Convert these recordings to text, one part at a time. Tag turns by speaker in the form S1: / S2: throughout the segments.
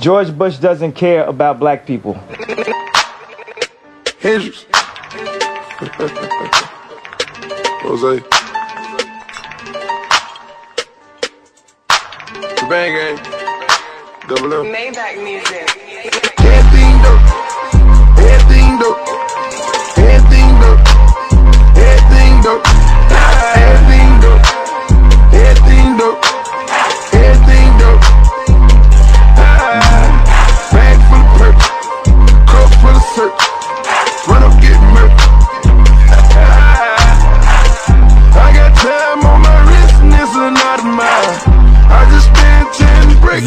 S1: George Bush doesn't care about black people.
S2: Hendrix. Jose. The bang gang. Double M.
S3: Maybach music.
S2: Everything dope. Everything dope. Everything dope. Everything dope.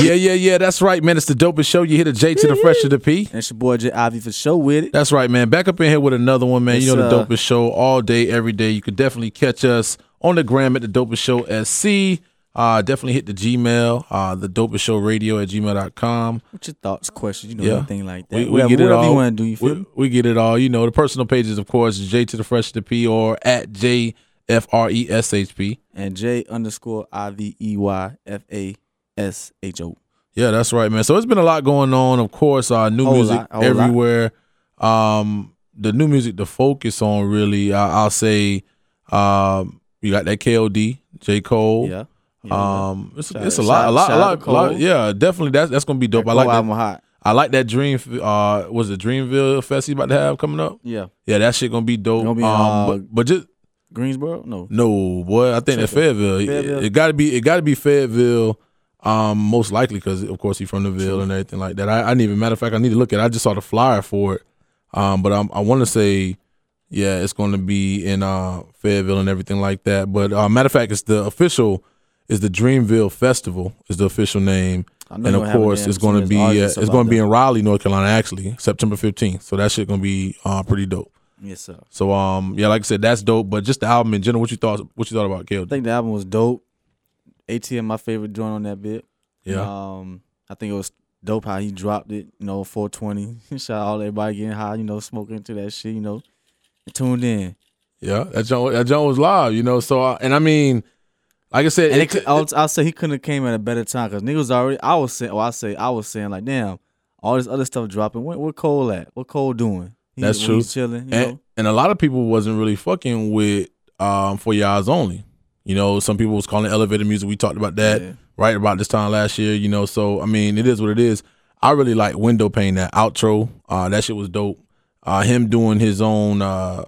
S4: Yeah, yeah, yeah. That's right, man. It's the dopest show. You hit a J to the fresh to the P.
S5: And it's your boy J Ivey Fasho with it.
S4: That's right, man. Back up in here with another one, man.
S5: Yes,
S4: you know the dopest show all day, every day. You could definitely catch us on the gram at the dopest show SC. Uh, definitely hit the Gmail, uh, the dopest show radio at gmail.com.
S5: What's your thoughts, questions, you know,
S4: Yeah.
S5: anything like that.
S4: We, we
S5: whatever
S4: get it
S5: whatever
S4: all.
S5: you want to do, you feel
S4: we, we get it all. You know, the personal pages, of course, J to the fresh to the P or at J F R E S H P.
S5: And J underscore I V E Y F A S H O.
S4: Yeah, that's right, man. So it's been a lot going on. Of course, uh, new
S5: Whole
S4: music
S5: lot,
S4: everywhere. Um, the new music to focus on really, I, I'll say, um, you got that KOD, J Cole.
S5: Yeah. Yeah.
S4: Um, it's,
S5: Shout-
S4: it's a lot, a lot, a lot, a lot- Yeah, definitely. That's that's gonna be dope. I like that.
S5: hot.
S4: I like that Dream. Uh, was it Dreamville Fest he about to have coming up?
S5: Yeah.
S4: Yeah, that shit gonna be dope.
S5: Gonna be,
S4: um,
S5: uh,
S4: but, but just
S5: Greensboro? No.
S4: no, boy. I think that's Fayetteville. It-
S5: Fayetteville?
S4: It, got to be. It got to be Fayetteville. Um, most likely because of course he's from the Ville and everything like that. I, I didn't even matter of fact I need to look at. it. I just saw the flyer for it. Um, but I'm, I want to say, yeah, it's going to be in uh Fayetteville and everything like that. But uh, matter of fact, it's the official. Is the Dreamville Festival is the official name, and of course it's going to be uh, it's going to be in Raleigh, North Carolina, actually September 15th. So that shit going to be uh pretty dope.
S5: Yes, sir.
S4: So um yeah, like I said, that's dope. But just the album in general, what you thought? What you thought about KOD?
S5: I think the album was dope. ATM, my favorite joint on that bit.
S4: Yeah.
S5: Um, I think it was dope how he dropped it. You know, 420. Shout out all everybody getting high. You know, smoking to that shit. You know, tuned in.
S4: Yeah, that joint, that John was live, you know. So uh, and I mean, like I said, it
S5: it, I'll, I'll say he couldn't have came at a better time because niggas already. I was saying, well, I say, I was saying like, damn, all this other stuff dropping. Where, where Cole at? What Cole doing? He,
S4: That's true.
S5: He's chilling. You
S4: and,
S5: know,
S4: and a lot of people wasn't really fucking with um 4 Your Eyez Only. You know, some people was calling it elevator music. We talked about that
S5: Yeah.
S4: right about this time last year. You know, so I mean, it is what it is. I really like Window Pain that outro. Uh, that shit was dope. Uh, him doing his own uh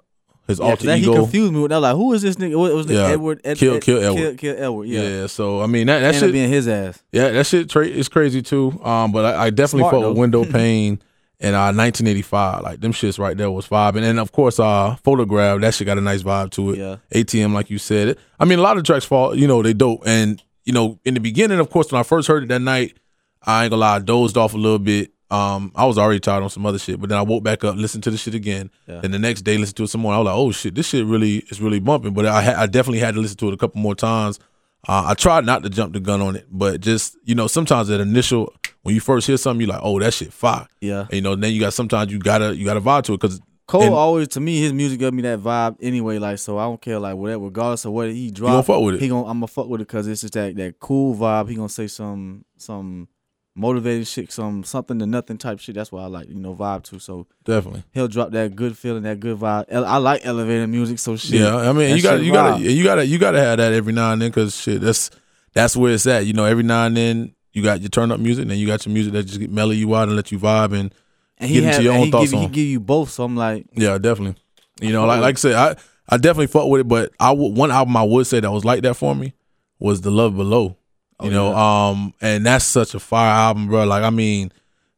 S4: his
S5: yeah,
S4: alter
S5: that, he confused me. with that. like, who is this nigga? What was the
S4: Yeah.
S5: Edward? Ed,
S4: Kill-
S5: Ed-
S4: kill Edward.
S5: Kill, kill Edward. Yeah.
S4: yeah. so I mean that that
S5: up
S4: shit
S5: being his ass.
S4: Yeah, that shit tra- is crazy too. Um, but I, I definitely
S5: Smart,
S4: with
S5: though.
S4: window pane in uh 1985. Like them shits right there was vibe, and then of course uh photograph that shit got a nice vibe to it.
S5: Yeah.
S4: ATM like you said it. I mean a lot of tracks fall, you know, they dope. And you know in the beginning, of course, when I first heard it that night, I ain't gonna lie, I dozed off a little bit. Um, I was already tired on some other shit, but then I woke back up, listened to the shit again,
S5: Yeah.
S4: and the next day listened to it some more. I was like, oh shit, this shit really is really bumping. But I ha- I definitely had to listen to it a couple more times. Uh, I tried not to jump the gun on it, but just you know, sometimes that initial when you first hear something, you're like, oh, that shit fire.
S5: Yeah.
S4: And, you know, then you got sometimes you gotta you gotta vibe to it because
S5: Cole
S4: And-
S5: always to me his music gave me that vibe anyway. Like so, I don't care like whatever, regardless of what he drop.
S4: gonna fuck with it.
S5: He gonna I'm gonna fuck with it because it's just that that cool vibe. He gonna say some some motivated shit, some something to nothing type shit. That's what I like, you know, vibe to. So
S4: definitely.
S5: he'll drop that good feeling, that good vibe. I like elevator music, so shit.
S4: Yeah, I mean, you got you gotta you got you got to have that every now and then because shit, that's that's where it's at. You know, every now and then you got your turn up music, and then you got your music that just get mellow you out and let you vibe and
S5: and
S4: get into your own thoughts
S5: give,
S4: on.
S5: He give you both, so I'm like,
S4: Yeah, definitely. You know, like like I said, I I definitely fuck with it, but I would one album I would say that was like that for me was The Love Below. You
S5: Oh,
S4: know, um, and that's such a fire album, bro. Like, I mean,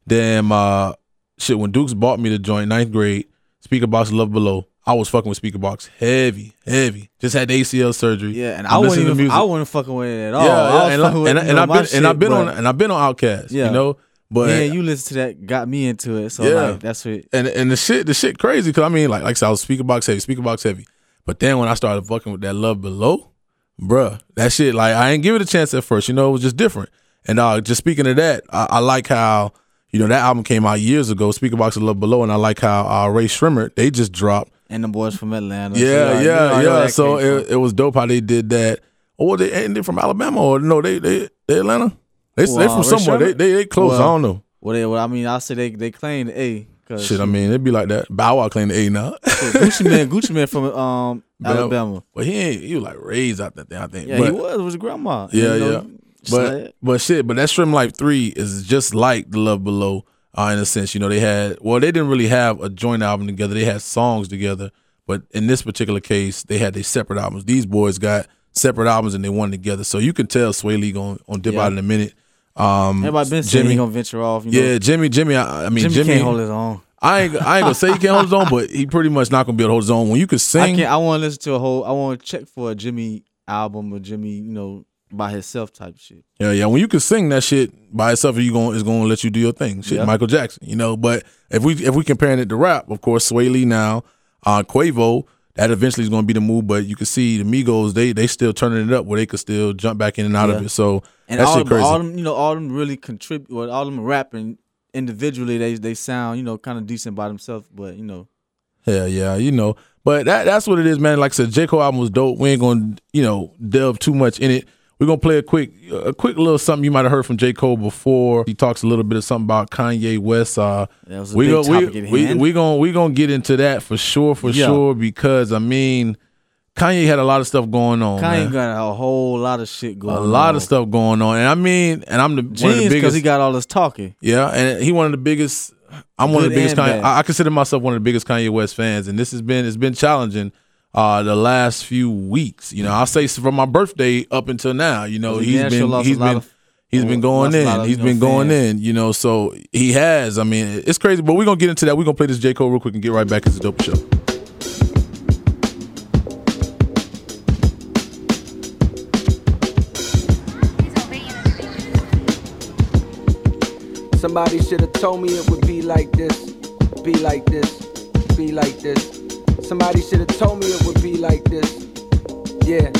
S4: damn, uh, shit. When Dukes bought me the joint ninth grade, Speakerboxxx Love Below, I was fucking with Speakerboxxx heavy, heavy. Just had the ACL surgery.
S5: yeah. And
S4: I'm
S5: I wasn't even,
S4: music.
S5: I wasn't fucking with it at all.
S4: yeah, yeah, and, I-
S5: with,
S4: and, and
S5: know,
S4: I've been and I've
S5: shit,
S4: been on and I've been on OutKast.
S5: Yeah.
S4: You know, but
S5: yeah, you listen to that got me into it. So
S4: Yeah.
S5: like that's what
S4: and and the shit the shit crazy because I mean like like I said I was Speakerboxxx heavy Speakerboxxx heavy, but then when I started fucking with that love below, bruh, that shit like I ain't give it a chance at first. You know, it was just different. And uh, just speaking of that, I, I like how you know that album came out years ago, Speakerboxxx a Love Below, and I like how uh, Rae Sremmurd they just dropped.
S5: and the boys from Atlanta. so,
S4: Yeah,
S5: you know,
S4: yeah, yeah. So it, it was dope how they did that. Or they ain't they from Alabama or no? They they they Atlanta. They they from somewhere. They they they close. I don't know.
S5: Well, they, well, I mean, I say they they claim the A. Cause
S4: Shit, I mean, it'd be like that. Bow Wow claimed the A now.
S5: Gucci Mane, Gucci Mane from um
S4: Bama.
S5: Alabama.
S4: but he ain't. He was like raised out that thing. I think.
S5: Yeah,
S4: but,
S5: he was. Was his grandma.
S4: Yeah,
S5: You know,
S4: yeah. But but shit, but that Sremmlife Three is just like the Love Below. Uh, in a sense, you know, they had well, they didn't really have a joint album together. They had songs together, but in this particular case, they had their separate albums. These boys got separate albums and they won together. So you can tell Swae Lee going on dip
S5: Yeah.
S4: out in a minute. Um,
S5: everybody been saying
S4: Jimmy,
S5: gonna venture off. You know?
S4: yeah, Jimmy, Jimmy. I, I mean,
S5: Jimmy,
S4: Jimmy.
S5: can't hold his own.
S4: I ain't, I ain't gonna say he can't hold his own, but he pretty much not gonna be able to hold his own. When you can
S5: I
S4: sing,
S5: can't. I want to listen to a whole. I want to check for a Jimmy album or Jimmy, you know, by himself type shit.
S4: Yeah, yeah. When you can sing that shit by itself, you going is going to let you do your thing. Shit,
S5: Yeah.
S4: Michael Jackson, you know. But if we if we comparing it to rap, of course, Swae Lee now, uh, Quavo, that eventually is going to be the move. But you can see the Migos, they they still turning it up where they could still jump back in and out of it. So
S5: And all, them, all them, you know, all them really contribute. Well, all them rapping individually, they they sound, you know, kind of decent by themselves. But you know,
S4: Yeah, yeah, you know. But that that's what it is, man. Like I said, J. Cole album was dope. We ain't gonna, you know, delve too much in it. We're gonna play a quick a quick little something you might have heard from J. Cole before. He talks a little bit of something about Kanye West. Uh
S5: a
S4: we go, we, we, we gonna we gonna get into that for sure, for
S5: Yeah.
S4: sure, because I mean Kanye had a lot of stuff going on.
S5: Kanye
S4: man.
S5: got a whole lot of shit going.
S4: a lot of stuff going on. And I mean, and I'm the one of the
S5: Genius because
S4: biggest
S5: he got all this talking.
S4: Yeah, and he one of the biggest. I'm one of the biggest. Kanye,
S5: bad.
S4: I consider myself one of the biggest Kanye West fans, and this has been it's been challenging. Uh, the last few weeks, you know, I'll say from my birthday up until now, you know,
S5: He
S4: he's
S5: damn sure
S4: been
S5: lost a
S4: he's
S5: lot
S4: been
S5: of-
S4: he's been going in,
S5: lot of,
S4: he's
S5: you know,
S4: been going
S5: fans.
S4: in, you know, so he has. I mean, it's crazy, but we're gonna get into that. We're gonna play this J Cole real quick and get right back into the dope show.
S3: Somebody should have told me it would be like this, be like this, be like this. Somebody should have told me it would be like this. Yeah.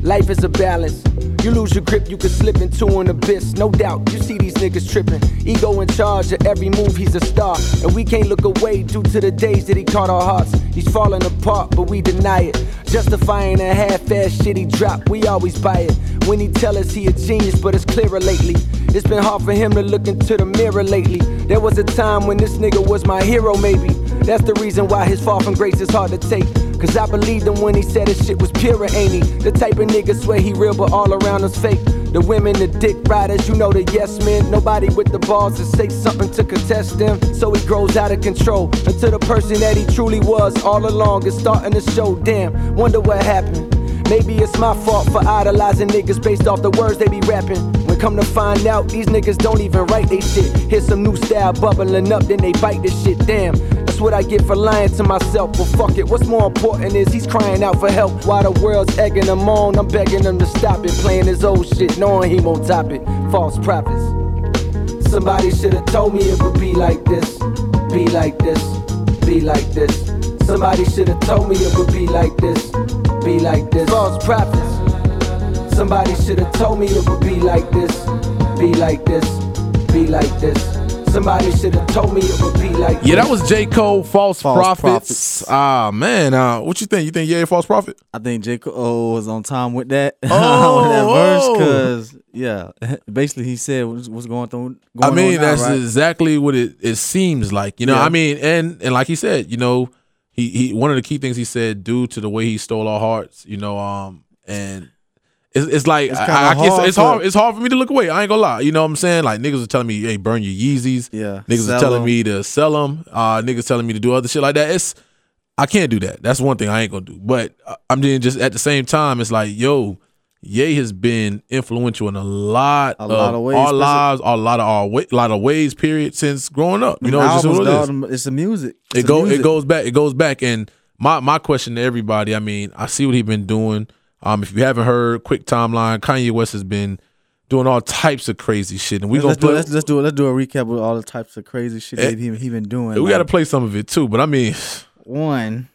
S3: Life is a balance. You lose your grip, you can slip into an abyss. No doubt, you see these niggas tripping. Ego in charge of every move, he's a star. And we can't look away due to the days that he caught our hearts. He's falling apart, but we deny it. Justifying a half-ass shit he dropped, we always buy it. When he tell us he a genius, but it's clearer lately. It's been hard for him to look into the mirror lately. There was a time when this nigga was my hero, maybe. That's the reason why his fall from grace is hard to take. Cause I believed him when he said his shit was pure, ain't he? The type of nigga swear he real, but all around us fake. The women, the dick riders, you know the yes men. Nobody with the balls to say something to contest them. So he grows out of control until the person that he truly was all along is starting to show. Damn, wonder what happened. Maybe it's my fault for idolizing niggas based off the words they be rapping. When come to find out, these niggas don't even write they shit. Here's some new style bubbling up, then they bite this shit. Damn, what I get for lying to myself. But fuck it, what's more important is he's crying out for help. While the world's egging him on, I'm begging him to stop it. Playing his old shit, knowing he won't top it. False prophets. Somebody should have told me it would be like this, be like this, be like this. Somebody should have told me it would be like this, be like this. False prophets. Somebody should have told me it would be like this, be like this, be like this. Somebody should have told me it would be like
S4: Yeah, that was J Cole, False,
S5: False
S4: Prophets.
S5: Prophets.
S4: Ah man, uh, what you think? You think yeah, False Prophet?
S5: I think J. Cole was on time with that,
S4: Oh,
S5: with that verse,
S4: oh.
S5: because yeah, basically he said what's, what's going through.
S4: I mean,
S5: on now,
S4: that's
S5: right?
S4: exactly what it, it seems like. You know,
S5: Yeah.
S4: I mean, and and like he said, you know, he he one of the key things he said due to the way he stole our hearts, you know, um, and it's, it's like
S5: It's
S4: I, I,
S5: hard
S4: it's
S5: to-
S4: hard. It's hard for me to look away. I ain't gonna lie. You know what I'm saying? Like niggas are telling me, "Hey, burn your Yeezys."
S5: Yeah,
S4: niggas are telling me to sell them. Uh, niggas telling me to do other shit like that. It's I can't do that. That's one thing I ain't gonna do. But uh, I'm doing just at the same time. It's like, yo, Ye has been influential in a lot,
S5: A lot of ways,
S4: our lives, a lot of our wa- lot of ways. Period. Since growing up, you know, it's just what it is.
S5: It's the music. It's
S4: It
S5: the
S4: go it goes back. It goes back. And my my question to everybody. I mean, I see what he's been doing. Um, if you haven't heard, quick timeline. Kanye West has been doing all types of crazy shit, and we
S5: Let's,
S4: gonna
S5: let's do
S4: play.
S5: let's, let's do let's do a recap of all the types of crazy shit
S4: Eh,
S5: that he he been doing.
S4: we got to play some of it too. But I mean.
S5: one.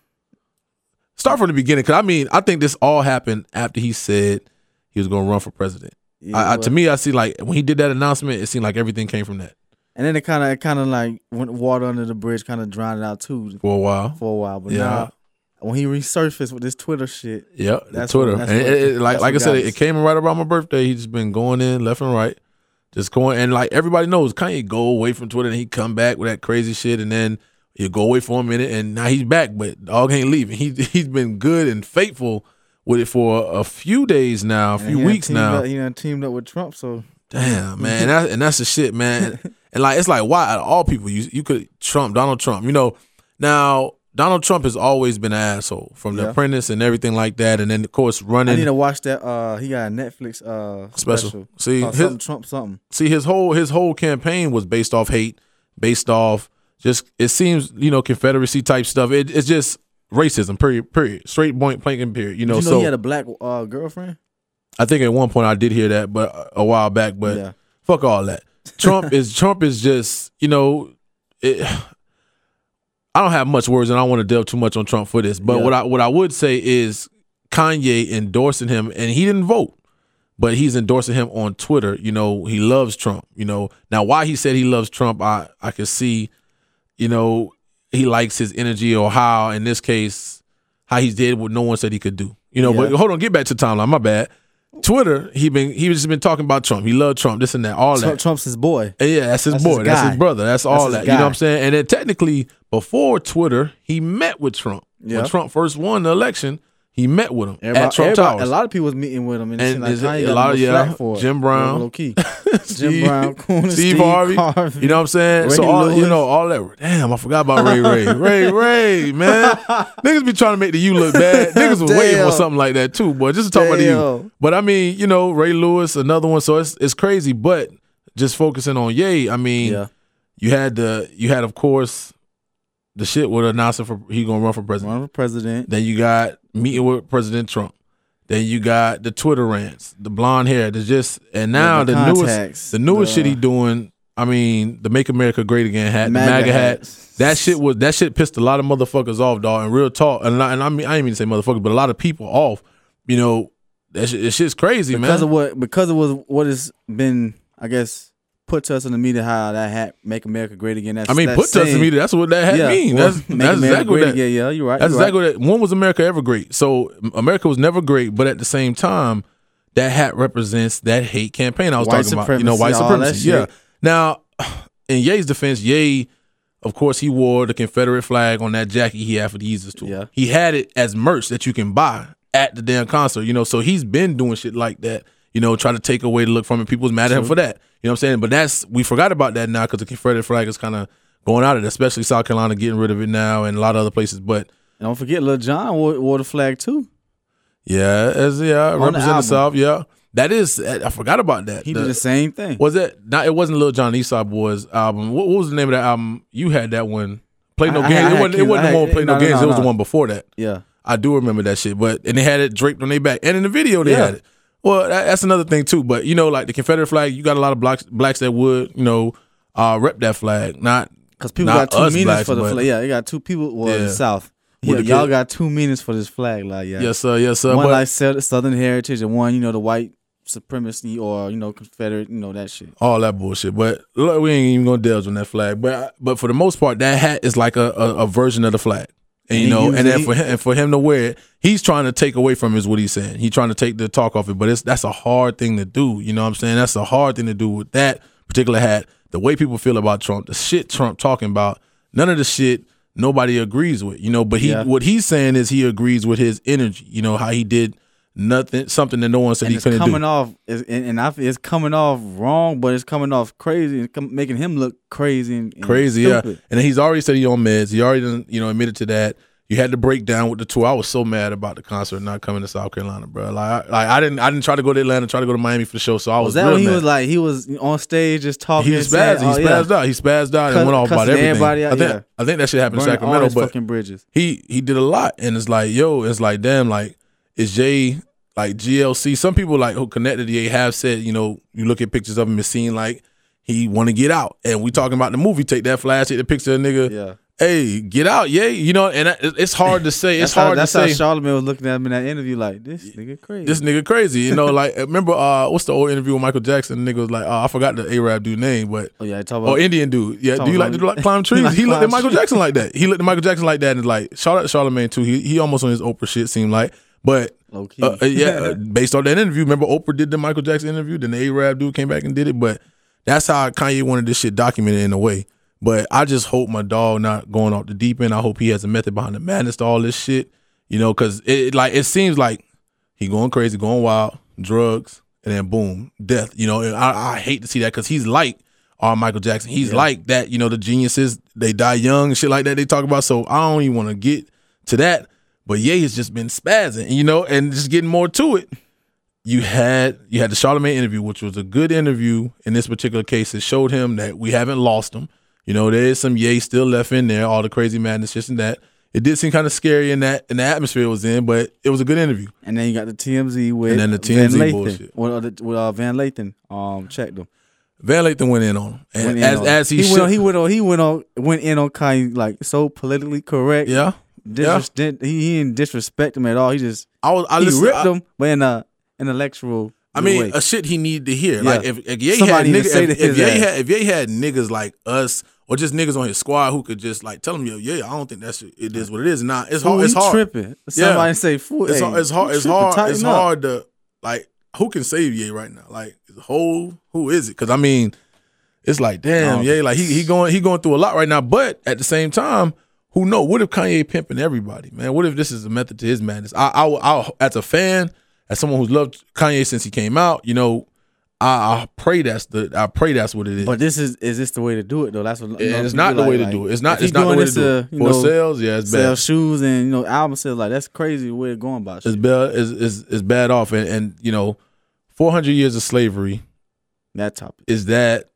S4: Start from the beginning, because I mean, I think this all happened after he said he was going to run for president.
S5: Yeah,
S4: I, I, to me, I see like when he did that announcement, it seemed like everything came from that
S5: and then it kind of it kind of like went water under the bridge, kind of drowned it out too
S4: for a while.
S5: for a while. But
S4: Yeah.
S5: now when he resurfaced with this Twitter shit,
S4: Yeah,
S5: That's
S4: Twitter.
S5: what- that's
S4: and
S5: what-
S4: it, it- like like I said, it, it came right around my birthday. He just been going in left and right, just going and like everybody knows Kanye go away from Twitter and he come back with that crazy shit and then he'll go away for a minute and now he's back, but dog ain't leaving. He he's been good and faithful with it for a few days now, a few weeks now.
S5: Up, he done teamed up with Trump, so
S4: Damn, man, and, that, and that's the shit, man. and like, it's like, why out of all people you you could Trump, Donald Trump, you know? Now, Donald Trump has always been an asshole from The
S5: Yeah.
S4: Apprentice and everything like that, and then of course running
S5: I
S4: running
S5: need to watch that. Uh, he got a Netflix uh
S4: Special.
S5: special.
S4: See,
S5: called
S4: his-
S5: something Trump something.
S4: see his whole his whole campaign was based off hate, based off just it seems you know Confederacy type stuff. It, it's just racism. Period. Period. Straight point blank period. You know.
S5: Did you know
S4: so
S5: he had a black uh, girlfriend?
S4: I think at one point I did hear that, but a while back. But
S5: Yeah.
S4: fuck all that. Trump is Trump is just you know. It, I don't have much words, and I don't want to delve too much on Trump for this. But
S5: Yeah.
S4: what I what I would say is Kanye endorsing him, and he didn't vote, but he's endorsing him on Twitter. You know, he loves Trump. You know, now why he said he loves Trump, I I can see. You know, he likes his energy, or how in this case, how he did what no one said he could do. You know, but hold on, get back to timeline. My bad. Twitter, he been he just been talking about Trump. He loved Trump, this and that, all
S5: Trump,
S4: that.
S5: Trump's his boy.
S4: Yeah, that's his
S5: That's
S4: boy.
S5: his
S4: that's his brother. That's, all
S5: his
S4: that. You know what I'm saying? And then technically, before Twitter, he met with Trump.
S5: Yeah.
S4: When Trump first won the election, he met with him
S5: Everybody,
S4: at Trump Towers.
S5: a lot of people was meeting with him, and,
S4: And
S5: like,
S4: is it-
S5: Kanye
S4: a lot of- yeah,
S5: for.
S4: Jim Brown.
S5: low key.
S4: Steve-
S5: Jim Brown, Coon,
S4: Steve, Harvey, You know what I'm saying? so
S5: Ray
S4: all you know, all that. Damn, I forgot about Ray Ray. Ray Ray, man. Niggas be trying to make the you look bad. Niggas was waiting for something like that too, boy. Just to talk about the you. But I mean, you know, Ray Lewis, another one. So it's it's crazy. But just focusing on Yay. I mean,
S5: Yeah,
S4: you had the you had of course the shit with announcing for he gonna run for president.
S5: run for president.
S4: Then you got meeting with President Trump. Then you got the Twitter rants, the blonde hair. There's just and now
S5: the
S4: the, newest the newest
S5: the-
S4: shit he doing. I mean, the Make America Great Again hat, the
S5: MAGA
S4: MAGA hat.
S5: hats.
S4: That shit was that shit pissed a lot of motherfuckers off, dog. And real talk, and I, and I mean I ain't mean to say motherfuckers, but a lot of people off. You know, that shit, shit's crazy,
S5: because
S4: man.
S5: of what because of what what has been, I guess, put us in the media how that hat make America great again. That's,
S4: I mean,
S5: that's
S4: put us in
S5: the
S4: media. That's what that hat
S5: yeah,
S4: mean. That's that's
S5: America
S4: exactly what
S5: great
S4: that.
S5: again. Yeah, you're right.
S4: That's
S5: you're
S4: exactly what that. When was America ever great? So America was never great, but at the same time, that hat represents that hate campaign I was
S5: White
S4: talking about. You know, white supremacy. Yeah. Now, in Ye's defense, Ye, of course, he wore the Confederate flag on that jacket he had for the Yeezus tour.
S5: Yeah.
S4: He had it as merch that you can buy at the damn concert. You know, so he's been doing shit like that. You know, try to take away the look from it. People was mad at him for that. You know what I'm saying? But that's we forgot about that now because the Confederate flag is kind of going out of it, especially South Carolina getting rid of it now and a lot of other places. But
S5: don't forget, Lil Jon wore, wore the flag too.
S4: Yeah, as yeah, represent the. South. Yeah, that is. I forgot about that.
S5: He
S4: The-
S5: did the same thing.
S4: Was it? Not. It wasn't Lil Jon Eastside Boys album. What, what was the name of that album? You had that one. Play no
S5: I- I
S4: games.
S5: had- I
S4: it wasn't. It wasn't
S5: I
S4: the one. Play no,
S5: no, no,
S4: games.
S5: no,
S4: it was the one before that.
S5: Yeah.
S4: I do remember that shit. But and they had it draped on their back, and in the video they
S5: Yeah.
S4: had it. Well, that, that's another thing too. But you know, like the Confederate flag, you got a lot of blacks, blacks that would you know uh, rep that flag. Not
S5: Because people
S4: Not
S5: got two meanings
S4: blacks,
S5: for the flag. Yeah, they got two people. Well,
S4: Yeah.
S5: the South. Yeah, y'all
S4: kid-
S5: got two meanings for this flag. Like, yeah.
S4: yes sir, yes sir.
S5: one
S4: but,
S5: like Southern heritage, and one, you know, the white supremacy or you know Confederate, you know that shit.
S4: all that bullshit. But look, we ain't even gonna delve on that flag. But but for the most part, that hat is like a, a, a version of the flag. And, you know, and then for him, and for him to wear it, he's trying to take away from is what he's saying. He's trying to take the talk off it, but it's that's a hard thing to do. You know what I'm saying? That's a hard thing to do with that particular hat. The way people feel about Trump, the shit Trump talking about, none of the shit nobody agrees with. You know, but he
S5: Yeah.
S4: what he's saying is he agrees with his energy. You know how he did nothing, something that no one said
S5: And
S4: he couldn't
S5: coming
S4: do.
S5: off, it's, and, and I it's coming off wrong, but it's coming off crazy, and com- making him look crazy and, and
S4: crazy, yeah. And he's already said he on meds. He already, done, you know, admitted to that. You had to break down with the tour. I was so mad about the concert not coming to South Carolina, bro. Like, I, like I didn't, I didn't try to go to Atlanta, try to go to Miami for the show. So I was,
S5: Was that when he
S4: mad.
S5: was like he was on stage just talking?
S4: he spazzed,
S5: saying,
S4: he
S5: oh, yeah.
S4: out, he spazzed out and went off about everything.
S5: everybody out,
S4: I think,
S5: yeah.
S4: I think that shit happened in Sacramento, but
S5: fucking bridges.
S4: he he did a lot, and it's like, yo, it's like, damn, like, is Jay like GLC? Some people like who connected to have said, you know, you look at pictures of him, it seemed like he want to get out, and we talking about the movie. Take that flash, take the picture of the nigga.
S5: Yeah,
S4: Hey, get out, yeah, you know, and it's hard to say. It's
S5: that's how,
S4: hard to
S5: that's how
S4: say.
S5: Charlamagne was looking at him in that interview, like this nigga crazy.
S4: This nigga crazy, you know. Like, remember, uh, what's the old interview with Michael Jackson? The nigga was like, oh, I forgot the Arab dude name, but
S5: oh yeah, talk about
S4: or Indian dude. Yeah, do you like to like climb trees?
S5: like
S4: he looked at Michael. Jackson like that. He looked at Michael Jackson like that, and like shout out to Charlamagne too. He he almost on his Oprah shit seemed like, but
S5: low key.
S4: uh, uh, yeah, uh, based on that interview, remember Oprah did the Michael Jackson interview, then the Arab dude came back and did it, but That's how Kanye wanted this shit documented in a way. But I just hope my dog not going off the deep end. I hope he has a method behind the madness to all this shit. You know, because it like it seems like he going crazy, going wild, drugs, and then boom, death. You know, and I, I hate to see that because he's like our Michael Jackson. He's like that. You know, the geniuses they die young and shit like that. They talk about. So I don't even want to get to that. But Ye has just been spazzing, you know, and just getting more to it. You had you had the Charlamagne interview, which was a good interview in this particular case. It showed him that we haven't lost him. You know, there is some Ye still left in there, all the crazy madness, this and that. It did seem kind of scary in that in the atmosphere it was in, but it was a good interview.
S5: And then you got the TMZ with
S4: And then the
S5: Van
S4: TMZ
S5: Lathan.
S4: bullshit.
S5: With, uh, with uh, Van Lathan, um, checked him.
S4: Van Lathan went in on him, and as
S5: on-
S4: as he,
S5: he went on, he went on he went on went in on Kanye like so politically correct.
S4: yeah,
S5: Disres- didn't- he, he didn't disrespect him at all. He just
S4: I was I
S5: he
S4: listened,
S5: ripped
S4: I,
S5: him, but in a intellectual.
S4: I mean,
S5: way.
S4: a shit he needed to hear.
S5: Yeah.
S4: Like if if Ye had
S5: Somebody need to
S4: niggas,
S5: say
S4: if, if Ye had if Ye had niggas like us or just niggas on his squad who could just like tell him, yo, yeah, I don't think that's it is what it is. Not it's hard. It's
S5: you
S4: hard.
S5: tripping. Somebody say fool.
S4: It's,
S5: hey,
S4: hard, it's hard. It's
S5: tripping,
S4: hard. It's
S5: up.
S4: hard to like. Who can save Ye right now? Like who? Who is it? Because I mean, it's like damn,
S5: Oh.
S4: Ye. Like he he going he going through a lot right now. But at the same time, who know? What if Kanye pimping everybody, man? What if this is a method to his madness? I I, I as a fan, as someone who's loved Kanye since he came out, you know, I, I pray that's the I pray that's what it is.
S5: But this is is this the way to do it though? That's what.
S4: and it's not the
S5: like-
S4: way to do it. It's not. It's not the way to do it. For
S5: know,
S4: sales, yeah, it's
S5: sell
S4: bad.
S5: shoes and you know album sales like that's crazy way of going about
S4: It's
S5: shit.
S4: bad. It's, is is bad off, and and you know, four hundred years of slavery.
S5: That topic.
S4: is that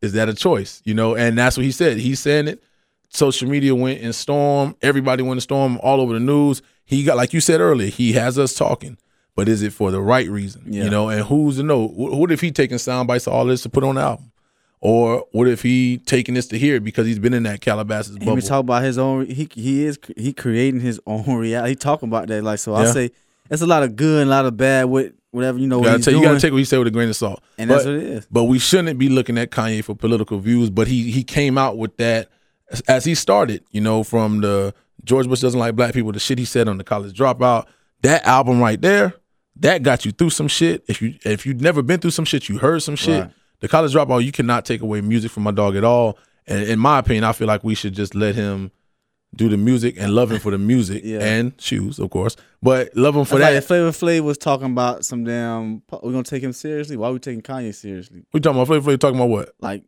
S4: is that a choice? You know, and that's what he said. He's saying it. Social media went in storm. Everybody went in storm all over the news. He got, like you said earlier, he has us talking. But is it for the right reason?
S5: Yeah.
S4: You know, and who's to know? What if he taking sound bites of all this to put on the album? Or what if he taking this to hear because he's been in that Calabasas bubble?
S5: be talking about his own. He he is he creating his own reality. He talking about that like so. I
S4: Yeah.
S5: say it's a lot of good and a lot of bad with whatever you know
S4: you gotta, take, you gotta take what he said with a grain of salt.
S5: and
S4: But-
S5: that's what it is.
S4: But we shouldn't be looking at Kanye for political views. But he he came out with that as, as he started, you know, from the George Bush doesn't like black people, the shit he said on the college dropout. That album right there, that got you through some shit. If you if you've never been through some shit, you heard some shit.
S5: Right.
S4: The college dropout, you cannot take away music from my dog at all. And in my opinion, I feel like we should just let him do the music and love him for the music
S5: Yeah.
S4: and shoes, of course. But love him for
S5: For
S4: that.
S5: like Flavor Flav was talking about some damn. We're gonna take him seriously. Why are we taking Kanye seriously?
S4: we talking about Flavor Flav talking about what?
S5: Like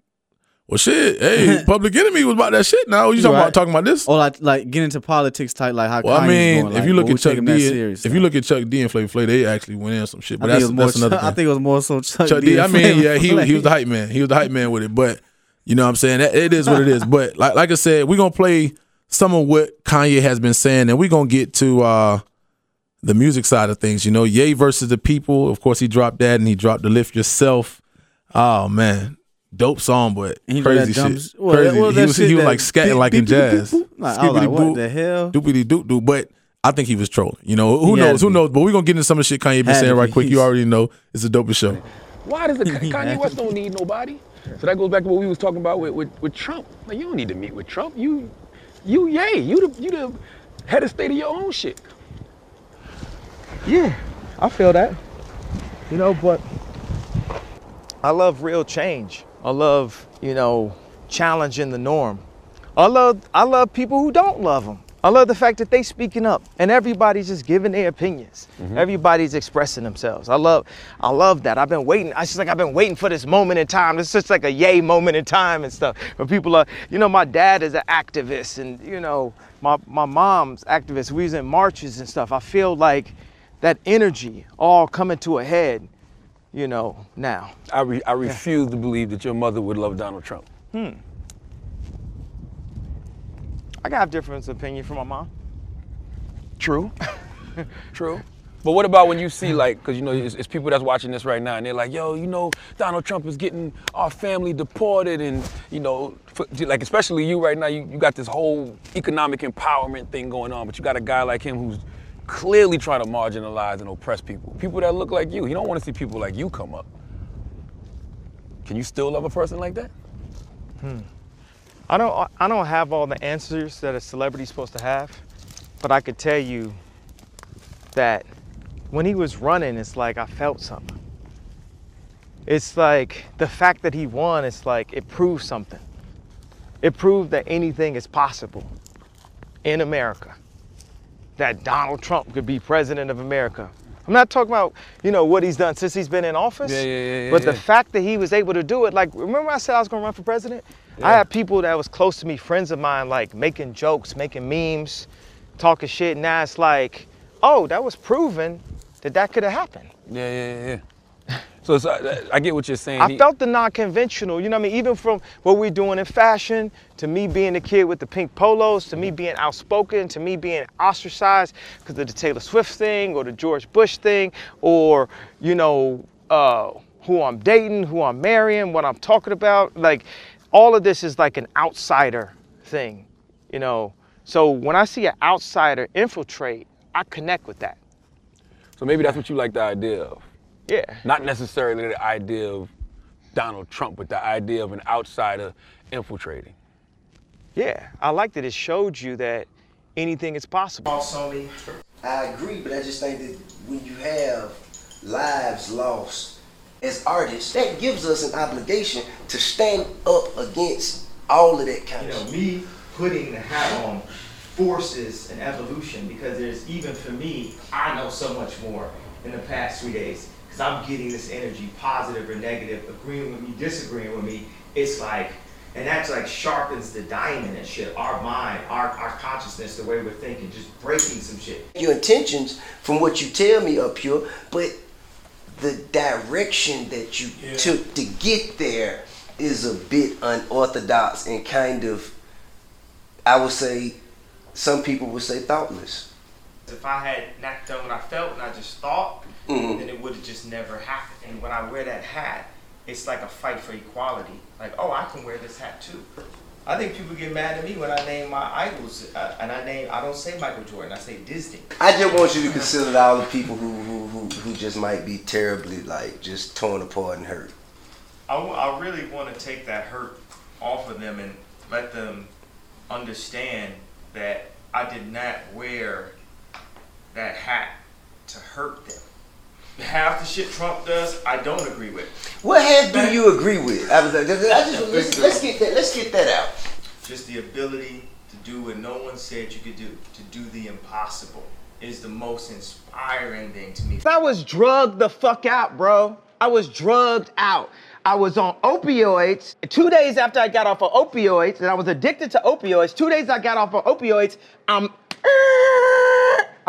S4: Well, shit. Hey, Public Enemy was about that shit. Now you talking
S5: Right.
S4: about talking about this?
S5: or like like get into politics type like how.
S4: Well, I mean,
S5: going,
S4: if
S5: like,
S4: you look at Chuck D,
S5: serious,
S4: if you look at Chuck D and Flavor Flav, they actually went in some shit. But that's
S5: more,
S4: that's another
S5: I
S4: thing.
S5: think it was more so Chuck,
S4: Chuck
S5: D.
S4: D, I
S5: and
S4: mean, yeah, he he was the hype man. He was the hype man with it. But you know, what I'm saying that it is what it is. But like like I said, we're gonna play some of what Kanye has been saying, and we're gonna get to uh the music side of things. You know, Ye versus the people. Of course, he dropped that, and he dropped the Lift Yourself. Oh man. Dope song, but
S5: he
S4: crazy
S5: dumb
S4: shit.
S5: s- well,
S4: crazy.
S5: well,
S4: he was,
S5: shit
S4: he was like scatting like in jazz.
S5: Like, I was like, what the hell?
S4: doopity doop doop. But I think he was trolling. You know, who
S5: He
S4: knows? Who
S5: be.
S4: knows? But we're gonna get into some of the shit Kanye been saying right quick. You already know it's a dopest show.
S6: Why does the Kanye West don't need nobody? So that goes back to what we was talking about with, with, with Trump. Like you don't need to meet with Trump. You you yay. You the you the head of state of your own shit.
S1: Yeah, I feel that. You know, but I love real change. I love, you know, challenging the norm. I love I love people who don't love them. I love the fact that they speaking up and everybody's just giving their opinions. Mm-hmm. Everybody's expressing themselves. I love I love that. I've been waiting. I just like I've been waiting for this moment in time. It's just like a yay moment in time and stuff. Where people are, you know, my dad is an activist and you know, my my mom's activist. We was in marches and stuff. I feel like that energy all coming to a head, you know, now.
S6: I re, I refuse to believe that your mother would love Donald Trump. Hmm.
S1: I got a different opinion from my mom.
S6: True. True. But what about when you see like, because you know, it's, it's people that's watching this right now, and they're like, "Yo, you know, Donald Trump is getting our family deported, and you know, for, like especially you right now, you, you got this whole economic empowerment thing going on, but you got a guy like him who's clearly trying to marginalize and oppress people, people that look like you. He don't want to see people like you come up. Can you still love a person like that? Hmm.
S1: I don't I don't have all the answers that a celebrity's supposed to have, but I could tell you that when he was running, it's like I felt something. it's like the fact that he won, it's like it proves something. It proved that anything is possible in America. That Donald Trump could be president of America. I'm not talking about, you know, what he's done since he's been in office.
S6: Yeah, yeah, yeah,
S1: But the fact that he was able to do it, like, remember I said I was gonna run for president? I had people that was close to me, friends of mine, like making jokes, making memes, talking shit. Now it's like, oh, that was proven that that could have happened.
S6: Yeah, yeah, yeah, yeah. So I, I get what you're saying.
S1: I felt the non-conventional, you know what I mean? Even from what we're doing in fashion, to me being the kid with the pink polos, to me being outspoken, to me being ostracized because of the Taylor Swift thing or the George Bush thing, or, you know, uh, who I'm dating, who I'm marrying, what I'm talking about. Like, all of this is like an outsider thing, you know? So when I see an outsider infiltrate, I connect with that.
S6: so maybe that's what you like the idea of.
S1: Yeah.
S6: Not necessarily the idea of Donald Trump, but the idea of an outsider infiltrating.
S1: Yeah. I like that it showed you that anything is possible.
S7: Sony, I agree, but I just think that when you have lives lost as artists, that gives us an obligation to stand up against all of that kind
S1: you
S7: of
S1: know,
S7: shit.
S1: me putting the hat on forces an evolution because there's even for me, I know so much more in the past three days because I'm getting this energy, positive or negative, agreeing with me, disagreeing with me. It's like, and that's like sharpens the diamond and shit. Our mind, our, our consciousness, the way we're thinking, just breaking some shit.
S7: Your intentions from what you tell me up here, but the direction that you took to get there is a bit unorthodox and kind of, I would say, some people would say thoughtless.
S1: If I had not done what I felt and I just thought,
S7: Mhm.
S1: then it would have just never happened. And when I wear that hat, it's like a fight for equality. Like, oh, I can wear this hat too. I think people get mad at me when I name my idols, uh, and I name I don't say Michael Jordan, I say Disney.
S7: I just want you to consider all the people who, who, who, who just might be terribly like just torn apart and hurt.
S1: I, w- I really want to take that hurt off of them and let them understand that I did not wear that hat to hurt them. Half the shit Trump does, I don't agree with.
S7: What half do you agree with? I, was, I just let's, let's get that let's get that out.
S1: Just the ability to do what no one said you could do, to do the impossible, is the most inspiring thing to me. I was drugged the fuck out, bro. I was drugged out. I was on opioids. Two days after I got off of opioids, and I was addicted to opioids, two days I got off of opioids, I'm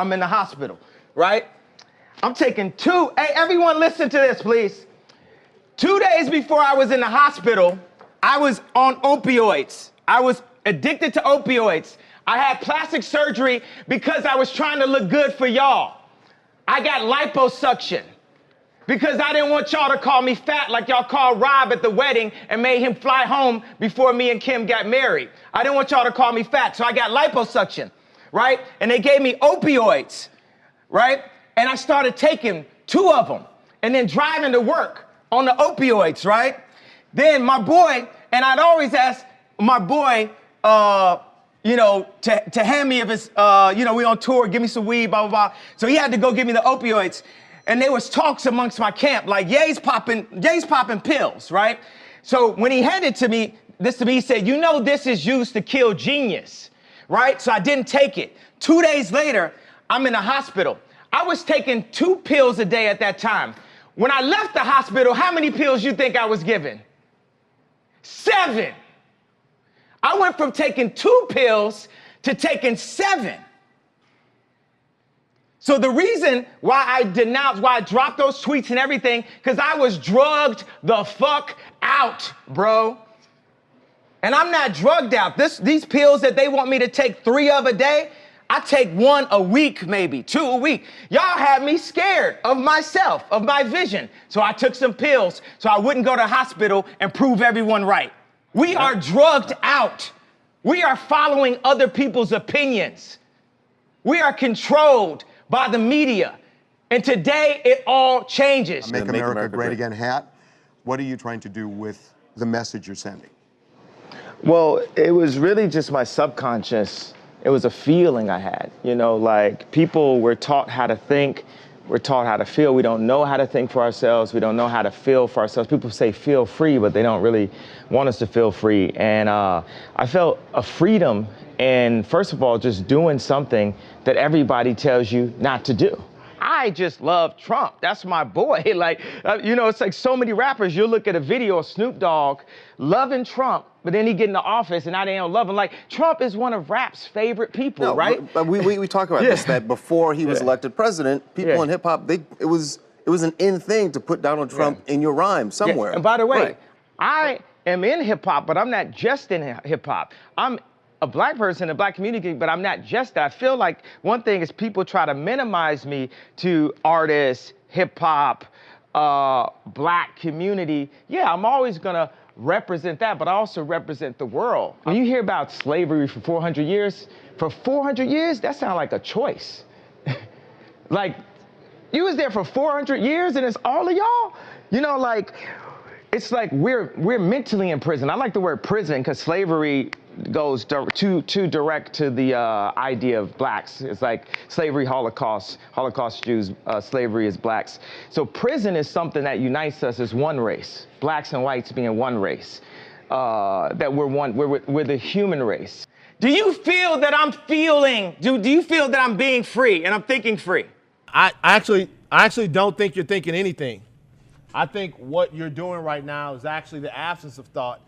S1: I'm in the hospital, right? I'm taking two. Hey, everyone, listen to this, please. Two days before I was in the hospital, I was on opioids. I was addicted to opioids. I had plastic surgery because I was trying to look good for y'all. I got liposuction because I didn't want y'all to call me fat like y'all called Rob at the wedding and made him fly home before me and Kim got married. I didn't want y'all to call me fat, so I got liposuction, right? And they gave me opioids, right? And I started taking two of them and then driving to work on the opioids, right? Then my boy, and I'd always ask my boy, uh, you know, to, to hand me if it's, uh, you know, we on tour, give me some weed, blah, blah, blah. So he had to go give me the opioids. And there was talks amongst my camp, like, Ye's popping, Ye's popping pills, right? So when he handed to me, this to me, he said, you know this is used to kill genius, right? So I didn't take it. Two days later, I'm in the hospital. I was taking two pills a day at that time. When I left the hospital, how many pills you think I was given? Seven. I went from taking two pills to taking seven. So the reason why I denounced, why I dropped those tweets and everything, because I was drugged the fuck out, bro. And I'm not drugged out. This, these pills that they want me to take three of a day, I take one a week, maybe two a week. Y'all had me scared of myself, of my vision. So I took some pills so I wouldn't go to hospital and prove everyone right. We are drugged out. We are following other people's opinions. We are controlled by the media. And today it all changes.
S8: Make
S5: Make
S8: America,
S5: America
S8: Great
S5: Great.
S8: Again hat. What are you trying to do with the message you're sending?
S1: Well, it was really just my subconscious. It was a feeling I had, you know, like people were taught how to think we're taught how to feel. We don't know how to think for ourselves. We don't know how to feel for ourselves. People say feel free, but they don't really want us to feel free. And uh, I felt a freedom in, first of all, just doing something that everybody tells you not to do. I just love Trump. That's my boy. Like, uh, you know, it's like so many rappers. You'll look at a video of Snoop Dogg loving Trump, but then he get in the office and now they don't love him. Like, Trump is one of rap's favorite people,
S9: No,
S1: right?
S9: But we, we, we talk about
S1: Yeah.
S9: this that before he was
S1: Yeah.
S9: elected president, people
S1: Yeah.
S9: in hip hop, they it was it was an in thing to put Donald Trump in your rhyme somewhere.
S1: And by the way,
S9: Right.
S1: I am in hip hop, but I'm not just in hip hop. I'm a black person the black community, but I'm not just that. I feel like one thing is people try to minimize me to artists, hip hop, uh, black community. Yeah, I'm always gonna represent that, but I also represent the world. When you hear about slavery for 400 years, for 400 years, that sounds like a choice. like you was there for 400 years and it's all of y'all? You know, like, it's like we're we're mentally in prison. I like the word prison because slavery goes dir- too too direct to the uh, idea of blacks. It's like slavery, Holocaust, Holocaust Jews, uh, slavery is blacks. So prison is something that unites us as one race, blacks and whites being one race. Uh, that we're one, we're, we're the human race. Do you feel that I'm feeling? Do do you feel that I'm being free and I'm thinking free?
S10: I actually I actually don't think you're thinking anything. I think what you're doing right now is actually the absence of thought.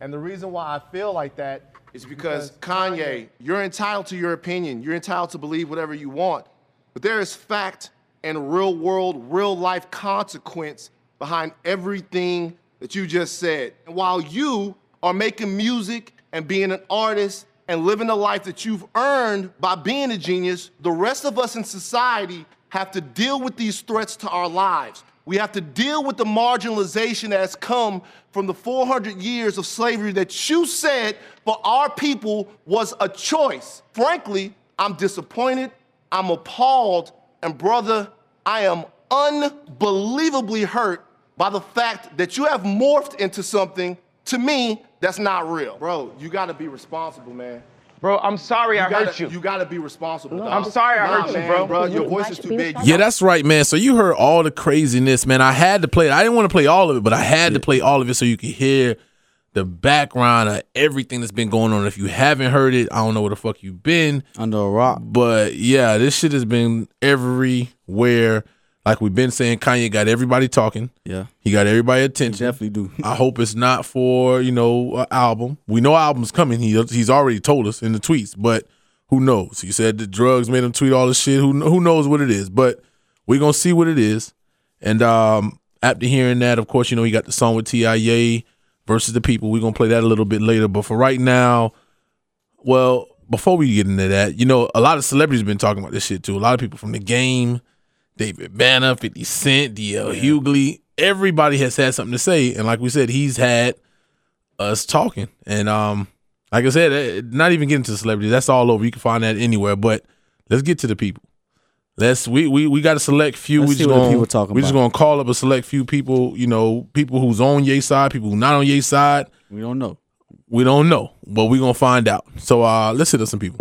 S10: And the reason why I feel like that
S11: It's because Kanye, you're entitled to your opinion. You're entitled to believe whatever you want. But there is fact and real world, real life consequence behind everything that you just said. And while you are making music and being an artist and living the life that you've earned by being a genius, the rest of us in society have to deal with these threats to our lives. We have to deal with the marginalization that has come from the 400 years of slavery that you said for our people was a choice. Frankly, I'm disappointed, I'm appalled, and brother, I am unbelievably hurt by the fact that you have morphed into something to me that's not real. Bro, you gotta be responsible, man.
S1: Bro, I'm sorry I
S11: gotta,
S1: hurt you.
S11: You gotta be responsible. dog.
S1: I'm sorry I
S11: Nah,
S1: hurt you, bro.
S11: Bro, your voice is too big.
S4: Yeah, that's right, man. So you heard all the craziness, man. I had to play it. I didn't want to play all of it, but I had to play all of it so you could hear the background of everything that's been going on. If you haven't heard it, I don't know where the fuck you've been.
S5: Under a rock.
S4: But yeah, this shit has been everywhere. Like we've been saying, Kanye got everybody talking.
S5: Yeah.
S4: He got everybody attention.
S5: Definitely do.
S4: I hope it's not for you know an album. We know album's coming. He he's already told us in the tweets, but who knows? He said the drugs made him tweet all this shit. Who who knows what it is? But we're gonna see what it is. And um, after hearing that, of course, you know he got the song with T.I. versus the people. We're gonna play that a little bit later. But for right now, well, before we get into that, you know, a lot of celebrities been talking about this shit too. A lot of people from the game, David Banner, 50 Cent, DL Hughley, everybody has had something to say. And like we said, he's had us talking. And um, like I said, eh, not even getting to celebrities, that's all over. You can find that anywhere. But let's get to the people. Let's we we, we got a select few.
S5: Let's
S4: we just gonna,
S5: people talking
S4: we just gonna call up a select few people. You know, people who's on your side, people who not on your side.
S5: We don't know.
S4: We don't know, but we gonna find out. So uh, let's hit up some people.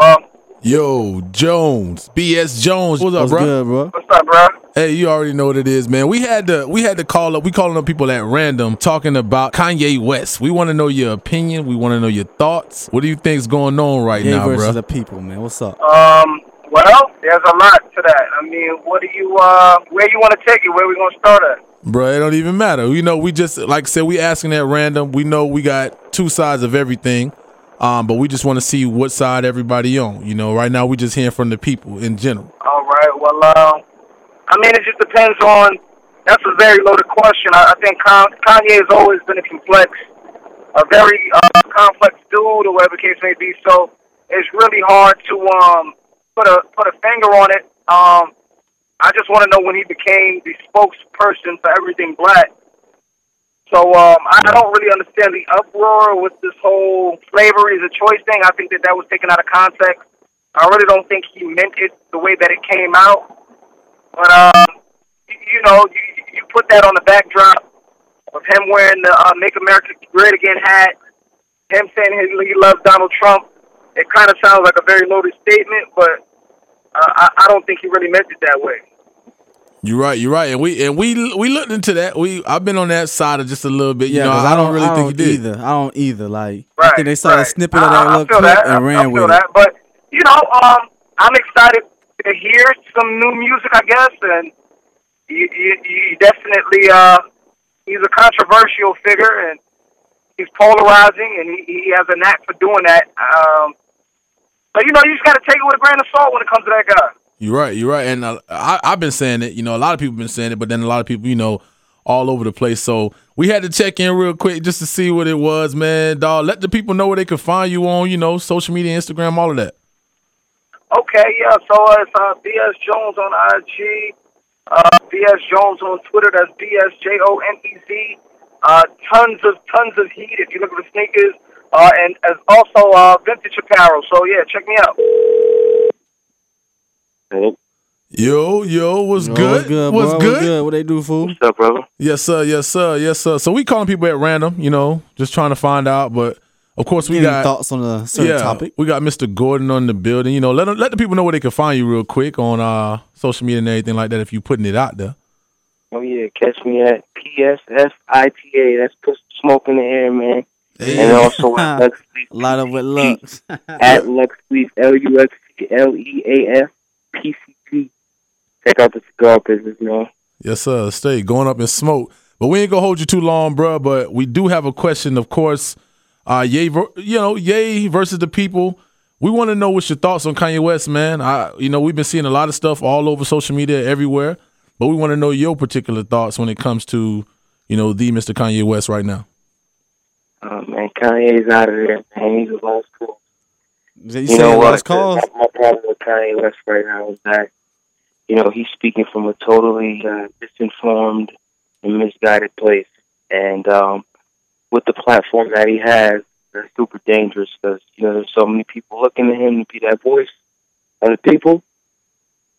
S12: Hello.
S4: Yo, Jones, BS Jones, what's up,
S5: What's
S4: bro?
S5: good, bro?
S12: What's up, bro?
S4: Hey, you already know what it is, man. We had to we had to call up. We calling up people at random talking about Kanye West. We want to know your opinion. We want to know your thoughts. What do you think's going on right
S5: Gay
S4: now,
S5: versus
S4: bro?
S5: the people, man. What's up?
S12: Um, well, there's a lot to that. I mean, what do you, uh, where you want to take it? Where we gonna start at?
S4: Bro, it don't even matter. You know, we just like I said, we asking at random. We know we got two sides of everything. Um, but we just want to see what side everybody on. You know, right now we just hearing from the people in general.
S12: All right. Well, uh, I mean, it just depends on. That's a very loaded question. I, I think Kanye has always been a complex, a very uh, complex dude, or whatever the case may be. So it's really hard to um put a put a finger on it. Um, I just want to know when he became the spokesperson for everything black. So um, I don't really understand the uproar with this whole slavery is a choice thing. I think that that was taken out of context.
S13: I really don't think he meant it the way that it came out. But um, you know, you, you put that on the backdrop of him wearing the uh, "Make America Great Again" hat, him saying he, he loves Donald Trump. It kind of sounds like a very loaded statement, but uh, I, I don't think he really meant it that way.
S4: You're right. You're right. And we and we we looked into that. We I've been on that side of just a little bit. You
S5: Yeah,
S4: know,
S5: 'cause
S4: I, don't really
S5: I
S4: think he did.
S5: either. I don't either. Like I
S13: Right,
S5: think they saw a
S13: right.
S5: snippet of
S13: I-
S5: that
S13: I
S5: little
S13: feel
S5: clip
S13: that.
S5: and
S13: I,
S5: ran
S13: I feel
S5: with
S13: that.
S5: it.
S13: But you know, um, I'm excited to hear some new music, I guess, and you, you, you definitely uh, he's a controversial figure and he's polarizing, and he, he has a knack for doing that. Um, but you know, you just got to take it with a grain of salt when it comes to that guy.
S4: You're right. You're right. And uh, I, I've been saying it. You know, a lot of people been saying it, but then a lot of people, you know, all over the place. So we had to check in real quick just to see what it was, man. Dog, let the people know where they can find you on, you know, social media, Instagram, all of that.
S13: Okay, yeah. So it's uh, BS Jonez on IG, uh, BS Jonez on Twitter. That's BS J O N E Z. Uh, tons of tons of heat if you look at the sneakers, uh, and as also uh, vintage apparel. So yeah, check me out.
S4: Yo, yo, what's
S5: Yo,
S4: good?
S5: What's good?
S4: What's
S5: boy?
S4: good?
S5: What's good? What they do, fool?
S14: What's up, brother?
S4: Yes, sir. Yes, sir. Yes, sir. So we calling people at random, you know, just trying to find out. But of course, we
S5: Any
S4: got
S5: thoughts on a certain
S4: yeah,
S5: topic?
S4: We got Mr. Gordon on the building. You know, let 'em- let the people know where they can find you real quick on uh social media and everything like that. If you putting it out there.
S14: Oh yeah, catch me at PSSITA. That's put smoke in the air, man. And also at Lux Leaf,
S5: Light up with Lux.
S14: at Lux Leaf, L U X L E A F P C T. Check out the cigar business, man.
S4: Yes, sir. Stay going up in smoke. But we ain't gonna hold you too long, bro. But we do have a question, of course. Uh, ver- you know, yay versus the people. We want to know what's your thoughts on Kanye West, man. I, you know, we've been seeing a lot of stuff all over social media, everywhere. But we want to know your particular thoughts when it comes to, you know, the Mr. Kanye West right now.
S14: Oh man, Kanye's out of there, man. He's a lost cause.
S5: You, you
S14: You know what?
S5: lost cause?
S14: My, problem with Kanye West right now is that, you know, he's speaking from a totally uh, misinformed and misguided place. And um, with the platform that he has, that's super dangerous because, you know, there's so many people looking to him to be that voice of the people.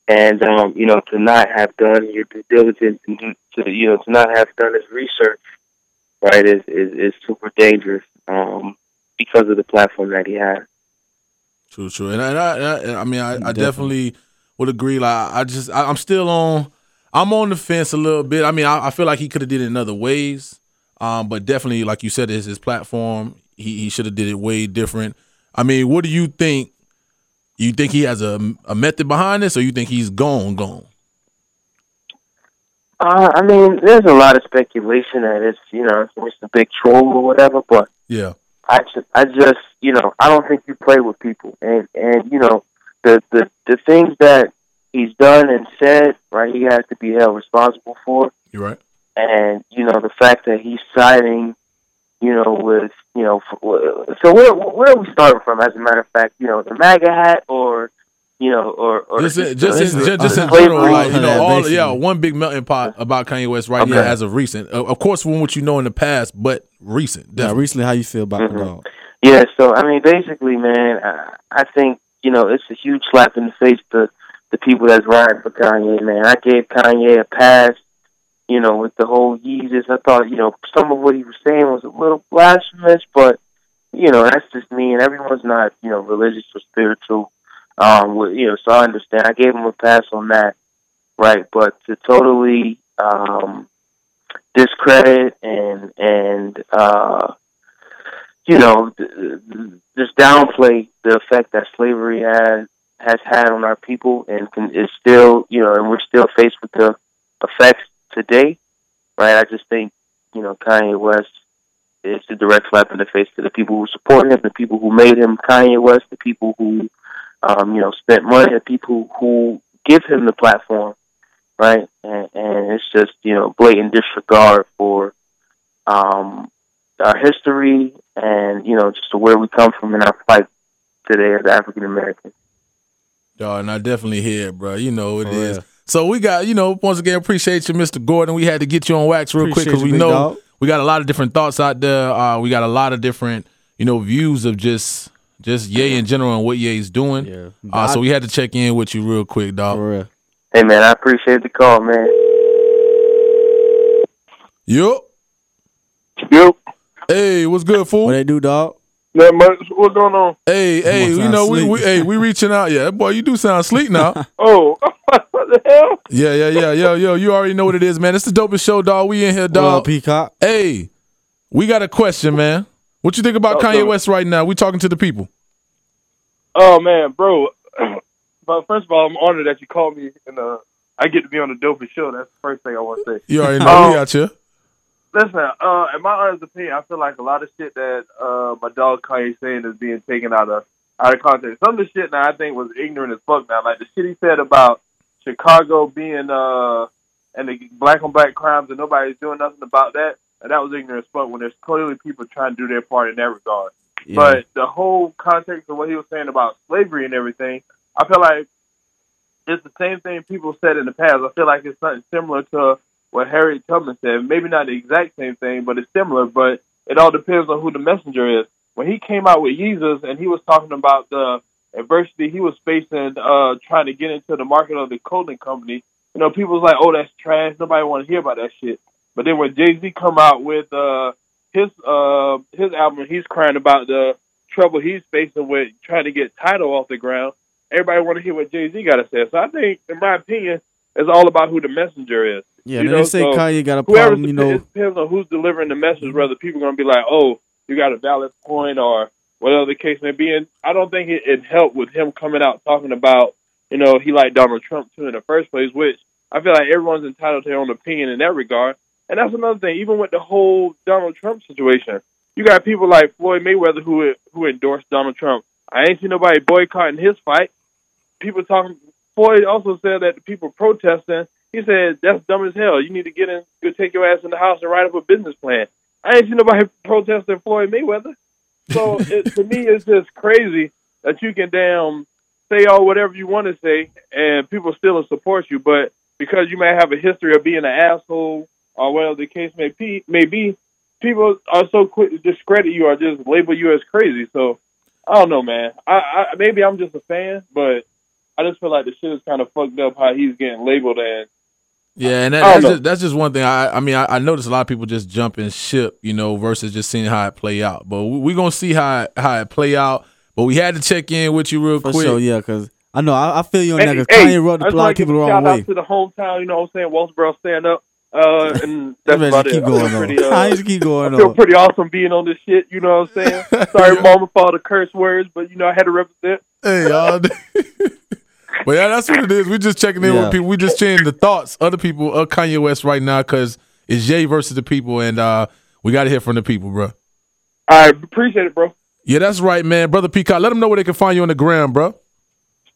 S14: And, um, you know, to not have done your due diligence and do, to, you know, to not have done his research, right, is, is, is super dangerous um, because of the platform that he has.
S4: True, true, and I, and I, and I mean, I, I definitely would agree. Like, I just, I, I'm still on, I'm on the fence a little bit. I mean, I, I feel like he could have did it in other ways, um, but definitely, like you said, it's his platform. He he should have did it way different. I mean, what do you think? You think he has a, a method behind this, or you think he's gone, gone?
S14: Uh, I mean, there's a lot of speculation that it's you know it's a big troll or whatever, but
S4: Yeah,
S14: I just, I just you know I don't think you play with people, and and you know the the the things that he's done and said, right? He has to be held responsible for,
S4: you're right.
S14: and you know the fact that he's siding, you know, with you know, f- so where where are we starting from? As a matter of fact, you know, the MAGA hat or. You know, or, or
S4: Just, in- just, in, just, just in general, like you know, all yeah, one big melting pot about Kanye West right here as of recent. Of course, from what you know in the past, but recent.
S5: Yeah, recently, how you feel about
S14: Mhm.
S5: the dog?
S14: Yeah, so I mean, basically, man, I, I think you know it's a huge slap in the face to the people that's riding for Kanye. Man, I gave Kanye a pass. You know, with the whole Yeezus, I thought you know some of what he was saying was a little blasphemous, but you know that's just me, and everyone's not you know religious or spiritual. Um, with, you know, so I understand. I gave him a pass on that, right? But to totally um, discredit and and uh, you know, just downplay the effect that slavery has has had on our people, and can, is still, you know, and we're still faced with the effects today, right? I just think, you know, Kanye West is a direct slap in the face to the people who support him, the people who made him Kanye West, the people who, um, you know, spent money, the people who give him the platform, right? And, and it's just, you know, blatant disregard for um, our history and you know just where we come from in our fight today as African Americans.
S4: Yo, and I definitely hear it, bro. You know it
S5: For
S4: is.
S5: real.
S4: So we got, you know, once again, appreciate you, Mr. Gordon. We had to get you on wax real quick because we know
S5: dog.
S4: we got a lot of different thoughts out there. Uh, we got a lot of different, you know, views of just just Ye in general and what Ye's doing. Yeah. Uh, so we had to check in with you real quick, dog.
S5: For real.
S15: Hey man, I appreciate the call, man.
S4: Yup.
S16: Yup.
S4: Hey, what's good, fool?
S5: What they do, dog?
S16: Not much. What's going on?
S4: Hey, hey, you know we, we hey we reaching out. Yeah, boy, you do sound sleep now.
S16: Oh, what the hell?
S4: yeah, yeah, yeah, yo, yo. You already know what it is, man. It's the dopest show, dog. We in here,
S5: What up,
S4: dog.
S5: Peacock?
S4: Hey, we got a question, man. What you think about
S16: Oh,
S4: Kanye
S16: no.
S4: West right now? We talking to the people.
S16: Oh man, bro. but first of all, I'm honored that you called me, and uh, I get to be on the dopest show. That's the first thing I want to say.
S4: You already know
S16: Um,
S4: we got you.
S16: Listen, uh, in my honest opinion, I feel like a lot of shit that uh, my dog Kanye saying is being taken out of out of context. Some of the shit now I think was ignorant as fuck. Now, like the shit he said about Chicago being uh and the black on black crimes and nobody's doing nothing about that, that was ignorant as fuck. When there's clearly people trying to do their part in that regard.
S5: Yeah.
S16: But the whole context of what he was saying about slavery and everything, I feel like it's the same thing people said in the past. I feel like it's something similar to what Harriet Tubman said. Maybe not the exact same thing, but it's similar. But it all depends on who the messenger is. When he came out with Yeezus and he was talking about the adversity he was facing, uh, trying to get into the market of the clothing company, you know, people was like, "Oh, that's trash. Nobody want to hear about that shit." But then when Jay Z come out with uh, his uh, his album, he's crying about the trouble he's facing with trying to get Tidal off the ground. Everybody want to hear what Jay Z got to say. So I think, in my opinion, it's all about who the messenger is.
S5: Yeah,
S16: You
S5: they
S16: know,
S5: say
S16: so
S5: Kanye got a problem, you know.
S16: it depends on who's delivering the message. Whether people are going to be like, "Oh, you got a valid point," or whatever the case may be. And I don't think it, it helped with him coming out talking about, you know, he liked Donald Trump too in the first place. Which I feel like everyone's entitled to their own opinion in that regard. And that's another thing. Even with the whole Donald Trump situation, you got people like Floyd Mayweather who who endorsed Donald Trump. I ain't seen nobody boycotting his fight. People talking. Floyd also said that the people protesting. He said that's dumb as hell. You need to get in, go take your ass in the house and write up a business plan. I ain't seen nobody protesting Floyd Mayweather. So it, to me, it's just crazy that you can damn say all whatever you want to say and people still support you, but because you may have a history of being an asshole Uh, or whatever the case may be, may be, people are so quick to discredit you or just label you as crazy. So I don't know, man. I, I maybe I'm just a fan, but I just feel like the shit is kind of fucked up how he's getting labeled and
S4: Yeah, and that, that's just, that's just one thing. I I mean, I, I noticed a lot of people just jumping ship, you know, versus just seeing how it play out. But we're we gonna see how it, how it play out. But we had to check in with you real
S5: For
S4: quick.
S5: sure, yeah, because I know I, I feel you on
S16: Hey,
S5: that. Because
S16: hey,
S5: Kanye rubbed
S16: I
S5: a
S16: just
S5: lot of people
S16: give
S5: the
S16: a
S5: wrong
S16: shout
S5: way.
S16: out to the hometown, you know what I'm saying? Walsboro stand up. Uh, and that's
S5: Let's
S16: about
S5: keep
S16: it. I
S5: going on.
S16: pretty, uh,
S5: I just keep going
S16: I feel
S5: on.
S16: pretty awesome being on this shit, you know what I'm saying? Sorry, mama, for all the curse words, but you know, I had to represent.
S4: Hey, y'all. but yeah, that's what it is. We're just checking in
S5: Yeah.
S4: with people. We're just checking the thoughts of the people of Kanye West right now because it's Jay versus the people, and uh we got to hear from the people, bro.
S16: I appreciate it, bro.
S4: Yeah, that's right, man. Brother Peacock, let them know where they can find you on the gram, bro.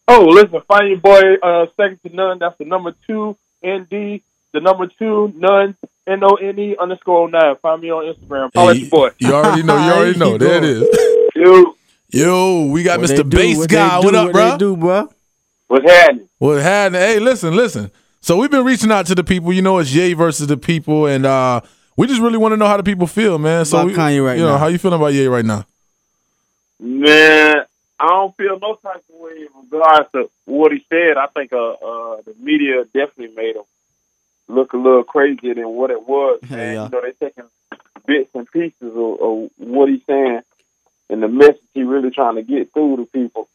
S16: Oh, listen, find your boy, uh, second to none. That's the number two, ND, the number two, none, N O N E underscore nine. Find me on Instagram. Holla at your boy.
S4: You already know. You already know. There it is.
S16: Yo,
S4: Yo, we got
S5: What
S4: Mr.
S5: do,
S4: Bass
S5: what
S4: Guy.
S5: do,
S4: What up,
S5: what
S4: bro?
S5: they do, bro?
S16: what's happening?
S4: What happened? Hey, listen, listen. So we've been reaching out to the people. You know, it's Ye versus the people, and uh we just really want to know how the people feel, man. So
S5: About
S4: we,
S5: Kanye right
S4: you know,
S5: now.
S4: how you feeling about Ye right now?
S17: Man, I don't feel no type of way in regards to what he said. I think uh, uh, the media definitely made him look a little crazier than what it was. Man,
S5: yeah.
S17: you know, they're taking bits and pieces of, of what he's saying and the message he really trying to get through to people.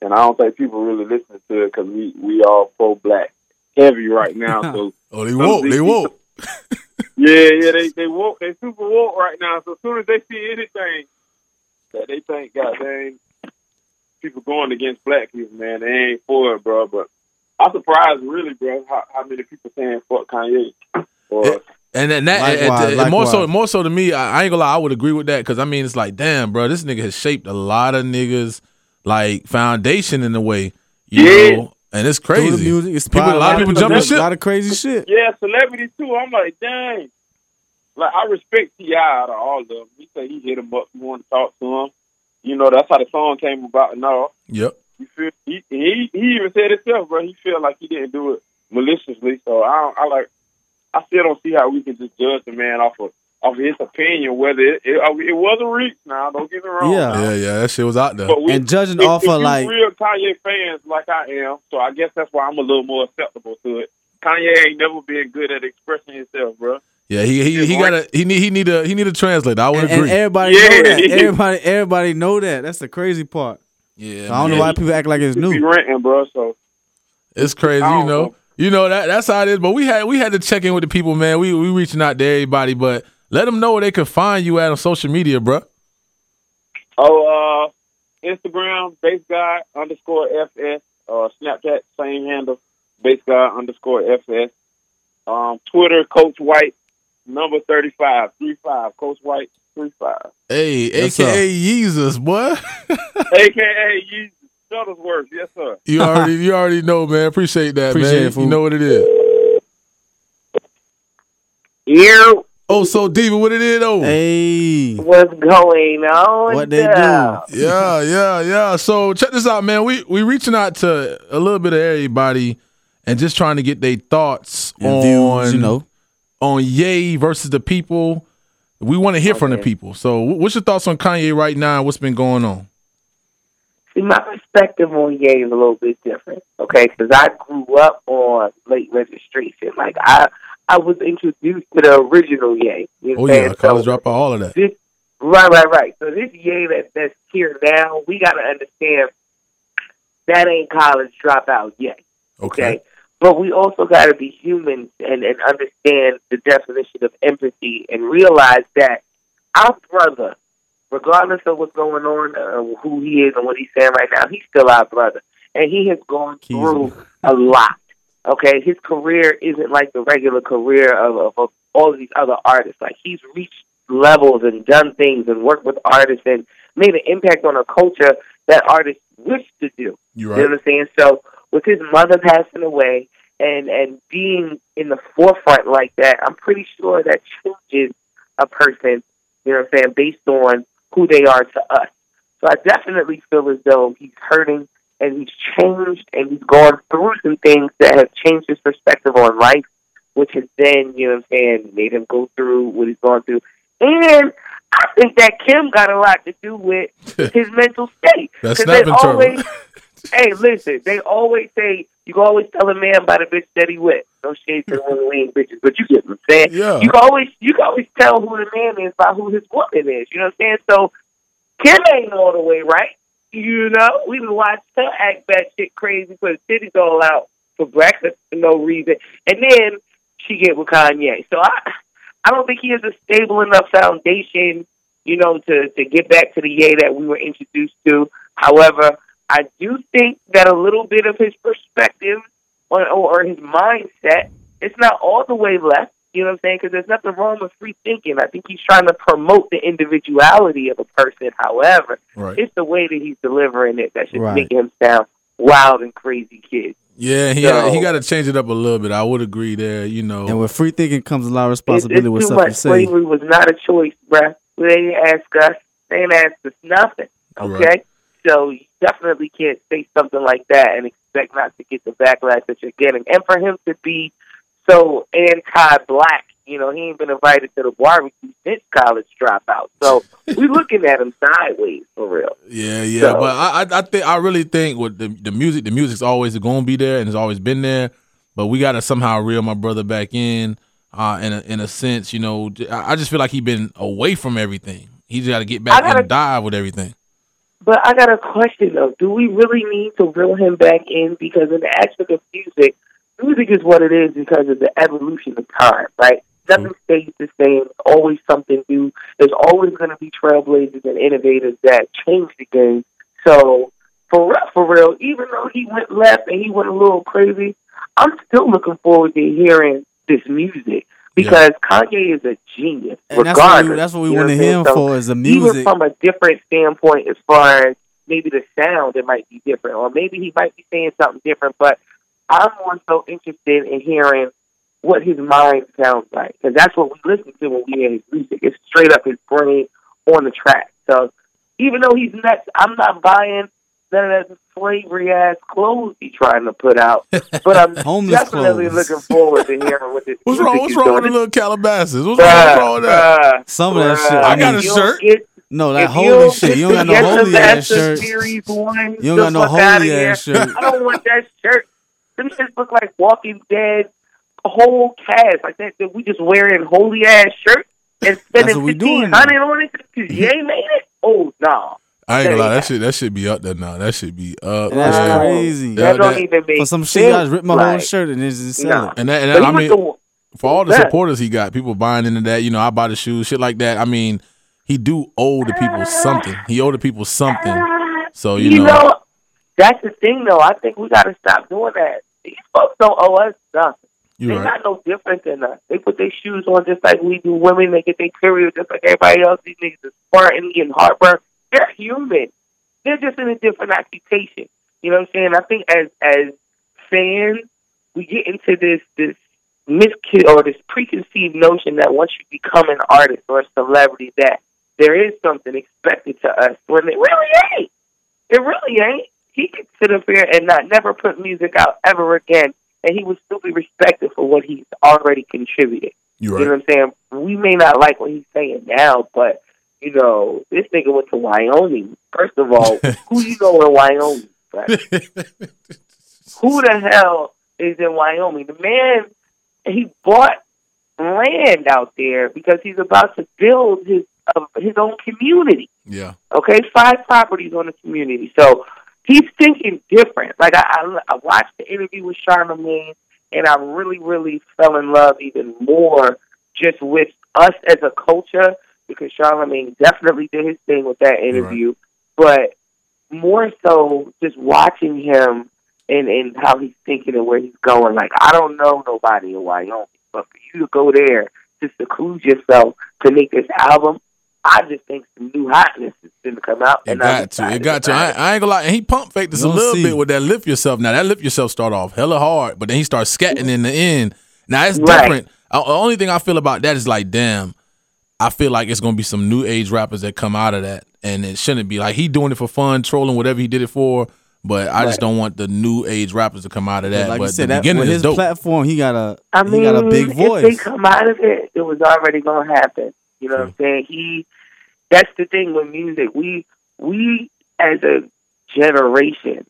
S17: And I don't think people really listen to it because we we all pro black heavy right now. So
S4: Oh, they woke. They woke.
S17: yeah, yeah, they they woke. They super woke right now. So as soon as they see anything that they think, God dang, people going against black people, man, they ain't for it, bro. But I'm surprised, really, bro, how, how many people saying fuck Kanye. Or,
S4: And then that, and- and-
S5: Likewise,
S4: and more so, more so to me, I, I ain't gonna lie, I would agree with that because I mean, it's like, damn, bro, this nigga has shaped a lot of niggas like foundation in a way, you
S17: Yeah.
S4: know, and it's crazy.
S5: the music, it's
S4: people, a lot of people jumping
S5: shit.
S4: A
S5: lot of crazy shit.
S17: yeah, celebrities too. I'm like, dang. Like I respect T.I out of all of them. He said he hit him up. He want to talk to him. You know, that's how the song came about and all.
S4: Yep.
S17: You feel he he he even said himself, bro. He felt like he didn't do it maliciously. So I don't, I like I still don't see how we can just judge the man off of of his opinion. Whether it, it, uh, it was a reach now, don't get me wrong.
S5: Yeah.
S4: Yeah, yeah, that shit was out there.
S17: But we,
S5: And judging
S17: if,
S5: off
S17: if
S5: of,
S17: you
S5: like-
S17: real Kanye fans like I am, so I guess that's why I'm a little more acceptable to it. Kanye ain't never been good at expressing himself, bro.
S4: Yeah, he he he got a he need he need a he need a translator. I would
S5: And, and
S4: agree.
S5: everybody
S17: Yeah.
S5: know that. Everybody, everybody know that. That's the crazy part.
S4: Yeah,
S5: So I don't know why people act like it's new.
S17: Be
S5: new.
S17: renting, bro. So
S4: It's crazy, you know.
S17: know.
S4: You know that that's how it is. But we had we had to check in with the people, man. We we reaching out to everybody, but let them know where they can find you at on social media, bro.
S17: Oh, uh, Instagram, basegod underscore FS. Uh, Snapchat, same handle, basegod underscore FS. Um, Twitter, Coach White, number 35, 35, Coach White, 35.
S4: Hey,
S5: Yes,
S4: AKA Jesus, boy.
S17: AKA you Shuttlesworth, yes, sir.
S4: You already you already know, man. Appreciate that,
S5: Appreciate
S4: man.
S5: it,
S4: you know what it is.
S12: You,
S4: Oh, so Diva, what it is though?
S5: Hey,
S12: what's going on?
S5: what they
S12: there?
S5: do?
S4: Yeah, yeah, yeah. So check this out, man. We we reaching out to a little bit of everybody and just trying to get their thoughts
S5: And
S4: on
S5: views, you know.
S4: On Ye versus the people. We want to hear from the people. So what's your thoughts on Kanye right now? What's been going on?
S12: See, my perspective on Ye is a little bit different, okay? Because I grew up on late registration. Like, I I was introduced to the original Ye. You know
S4: Oh yeah, college
S12: So
S4: dropout, all of that.
S12: This, right, right, right. So this Ye that, that's here now, we got to understand that ain't college dropout Ye,
S4: Okay.
S12: okay? But we also got to be human and, and understand the definition of empathy and realize that our brother, regardless of what's going on, uh, who he is and what he's saying right now, he's still our brother. And he has gone through a lot. Okay, his career isn't like the regular career of, of, of all of these other artists. Like he's reached levels and done things and worked with artists and made an impact on a culture that artists wish to do.
S4: You
S12: You know what I'm saying? So with his mother passing away and and being in the forefront like that, I'm pretty sure that changes a person. You know what I'm saying? Based on who they are to us. So I definitely feel as though he's hurting and he's changed and he's gone through some things that have changed his perspective on life, which has then, you know what I'm saying, made him go through what he's gone through. And I think that Kim got a lot to do with his mental state.
S4: That
S12: 'Cause they
S4: snapping
S12: always, hey, listen, they always say you can always tell a man by the bitch that he with. No shade to the women we ain't bitches, but you get what I'm saying.
S4: Yeah.
S12: You can always you can always tell who the man is by who his woman is. You know what I'm saying? So Kim ain't all the way right. You know, we been watching her act that shit crazy, put her titties all out for breakfast for no reason, and then she get with Kanye. So I, I don't think he has a stable enough foundation, you know, to to get back to the Ye that we were introduced to. However, I do think that a little bit of his perspective or, or his mindset, it's not all the way left. You know what I'm saying? Because there's nothing wrong with free thinking. I think he's trying to promote the individuality of a person. However,
S4: Right.
S12: it's the way that he's delivering it that should
S5: Right.
S12: make him sound wild and crazy kid.
S4: Yeah, he
S12: So-
S4: he got to change it up a little bit. I would agree there. You know,
S5: And with free thinking comes a lot of
S12: It's, it's
S5: responsibility with
S12: too
S5: stuff you
S12: much.
S5: say.
S12: Slavery was not a choice, bruh. They didn't ask us. They didn't ask us nothing. Okay?
S4: Right.
S12: So you definitely can't say something like that and expect not to get the backlash that you're getting. And for him to be so anti-black, you know, he ain't been invited to the barbecue since college dropout. So we looking at him sideways for real.
S4: Yeah, yeah,
S12: So-
S4: but I, I, I think I really think with the the music, the music's always going to be there and it's always been there. But we got to somehow reel my brother back in. Uh, in a, in a sense, you know, I just feel like he's been away from everything. He's got to get back
S12: gotta-
S4: and dive with everything.
S12: But I got a question though. Do we really need to reel him back in? Because in the aspect of music, music is what it is because of the evolution of time, right? Mm-hmm. Nothing stays the same. Always something new. There's always going to be trailblazers and innovators that change the game. So for real, for real, even though he went left and he went a little crazy, I'm still looking forward to hearing this music because Kanye is a genius.
S5: And that's what we-
S12: regardless.
S5: that's what we
S12: know
S5: wanted
S12: I'm
S5: him
S12: So
S5: for is the music.
S12: Even from a different standpoint, as far as maybe the sound, it might be different, or maybe he might be saying something different. But I'm more so interested in hearing what his mind sounds like because that's what we listen to when we hear his music. It's straight up his brain on the track. So even though he's nuts, I'm not buying none of that slavery ass clothes he trying to put out. But I'm
S5: Homeless
S12: definitely
S5: clothes.
S12: looking forward to hearing what this
S4: What's
S12: music
S4: wrong? What's wrong with
S12: doing.
S4: the little Calabasas? What's
S12: Bruh,
S4: wrong, wrong with that?
S12: bruh,
S5: Some of that
S12: bruh.
S5: shit.
S4: I got a shirt.
S12: get-
S5: No, that holy shit. You don't got no holy ass
S12: Master
S5: shirt.
S12: Series one,
S5: You don't got no holy
S12: outta here.
S5: ass shirt.
S12: I don't want that shirt. Them shits look like Walking Dead, a whole cast like that. That we just wearing holy ass shirts and spending
S5: what we
S12: fifteen
S5: doing
S12: hundred on it because you ain't made it. Oh no,
S4: I ain't gonna lie, that
S12: ain't
S4: shit that should be up there now. That should be up.
S5: That's
S4: there.
S5: crazy.
S12: that don't even make
S5: For some shit, you
S12: sense.
S5: guys rip my whole
S12: Like,
S5: shirt and it's just
S12: nah.
S4: And that, and that, I mean,
S12: the-
S4: for all the supporters he got, people buying into that. You know, I buy the shoes, shit like that. I mean, he do owe the people something. He owe the people something. So you,
S12: you
S4: know,
S12: know, that's the thing though. I think we got to stop doing that. These folks don't owe us nothing.
S4: you
S12: They're
S4: right.
S12: not no different than us. They put their shoes on just like we do. Women, they get their period just like everybody else. These niggas is squirting, getting heartburn. They're human. They're just in a different occupation. You know what I'm saying? I think as as fans, we get into this this miscu or this preconceived notion that once you become an artist or a celebrity, that there is something expected to us when it really ain't. It really ain't. He could sit up here and not never put music out ever again, and he would still be respected for what he's already contributed.
S4: you
S12: You know what I'm saying? We may not like what he's saying now, but you know, this nigga went to Wyoming. First of all, who you know in Wyoming? Who the hell is in Wyoming? The man he bought land out there because he's about to build his uh, his own community.
S4: Yeah.
S12: Okay, five properties on the community. So he's thinking different. Like I, I, I watched the interview with Charlamagne, and I really, really fell in love even more just with us as a culture because Charlamagne definitely did his thing with that interview. But more so, just watching him and and how he's thinking and where he's going. Like I don't know nobody in Wyoming, but for you to go there to seclude yourself to make this album, I just think some new hotness is going to come out.
S4: It
S12: and I'm
S4: got to. It got to. I. I ain't gonna lie. And he pump faked us a little
S5: see.
S4: bit with that lift yourself. Now that lift yourself start off hella hard, but then he starts scatting in the end. Now it's
S12: Right.
S4: different. Uh, The only thing I feel about that is like, damn, I feel like it's gonna be some new age rappers that come out of that, and it shouldn't be like he doing it for fun, trolling whatever he did it for. But I just don't want the new age rappers to come out of that.
S5: like
S4: but
S5: you said,
S4: the
S5: that,
S4: beginning
S5: with his
S4: dope.
S5: platform, he got a
S12: I mean,
S5: he got a big voice.
S12: if they come out of it, it was already going to happen. You know what I'm saying? He, that's the thing with music. We, we as a generation,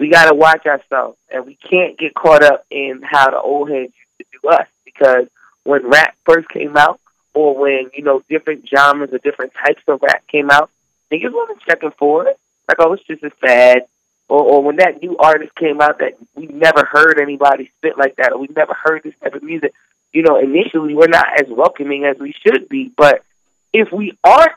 S12: we got to watch ourselves, and we can't get caught up in how the old heads used to do us. Because when rap first came out, or when you know different genres or different types of rap came out, niggas wasn't checking for it. Like, oh, it's just a fad. Or, or when that new artist came out that we never heard anybody spit like that, or we never heard this type of music, you know, initially we're not as welcoming as we should be. But if we aren't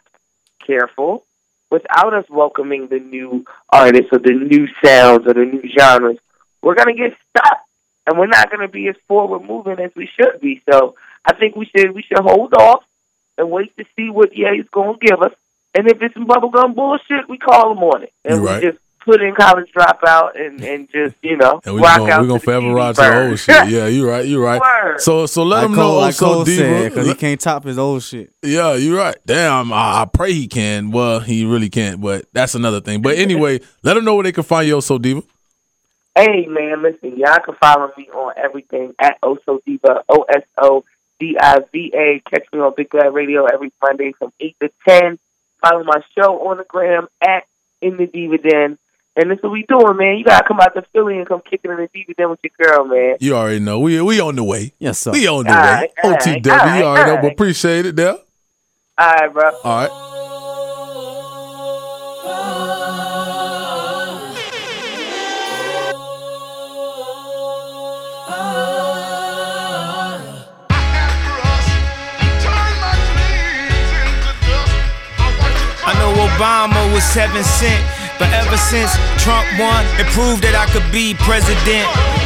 S12: careful, without us welcoming the new artists or the new sounds or the new genres, we're gonna get stuck, and we're not gonna be as forward moving as we should be. So I think we should we should hold off and wait to see what Ye's gonna give us. And if it's some bubblegum bullshit, we call him on it, and
S4: You
S12: we
S4: right.
S12: just put in college dropout and and just you know
S4: And we
S12: rock
S4: gonna,
S12: out.
S4: We're gonna
S12: to
S4: forever
S12: TV
S4: ride to the old shit. Yeah, you're right. You're right.
S12: Word.
S4: So so let
S5: like
S4: him
S5: Cole,
S4: know.
S5: like
S4: so
S5: Cole said,
S4: Diva.
S5: because he can't top his old shit.
S4: Yeah, you're right. Damn, I, I pray he can. Well, he really can't, but that's another thing. But anyway, let them know where they can find you, So Diva.
S12: Hey man, listen, y'all can follow me on everything at Oso Diva, O S O D I V A. Catch me on Big Bad Radio every Monday from eight to ten. Follow my show on the gram at In the Diva Den. And this is what we doing, man. You gotta come out to Philly and come kicking in the Diva Den with your girl, man.
S4: You already know. We we on the way.
S5: Yes, sir.
S4: We on the
S12: All
S4: way.
S12: right,
S4: OTW,
S12: all right,
S4: you already know. But appreciate it there.
S12: All right, bro.
S4: All right.
S1: Obama was seven cent, but ever since Trump won, it proved that I could be president.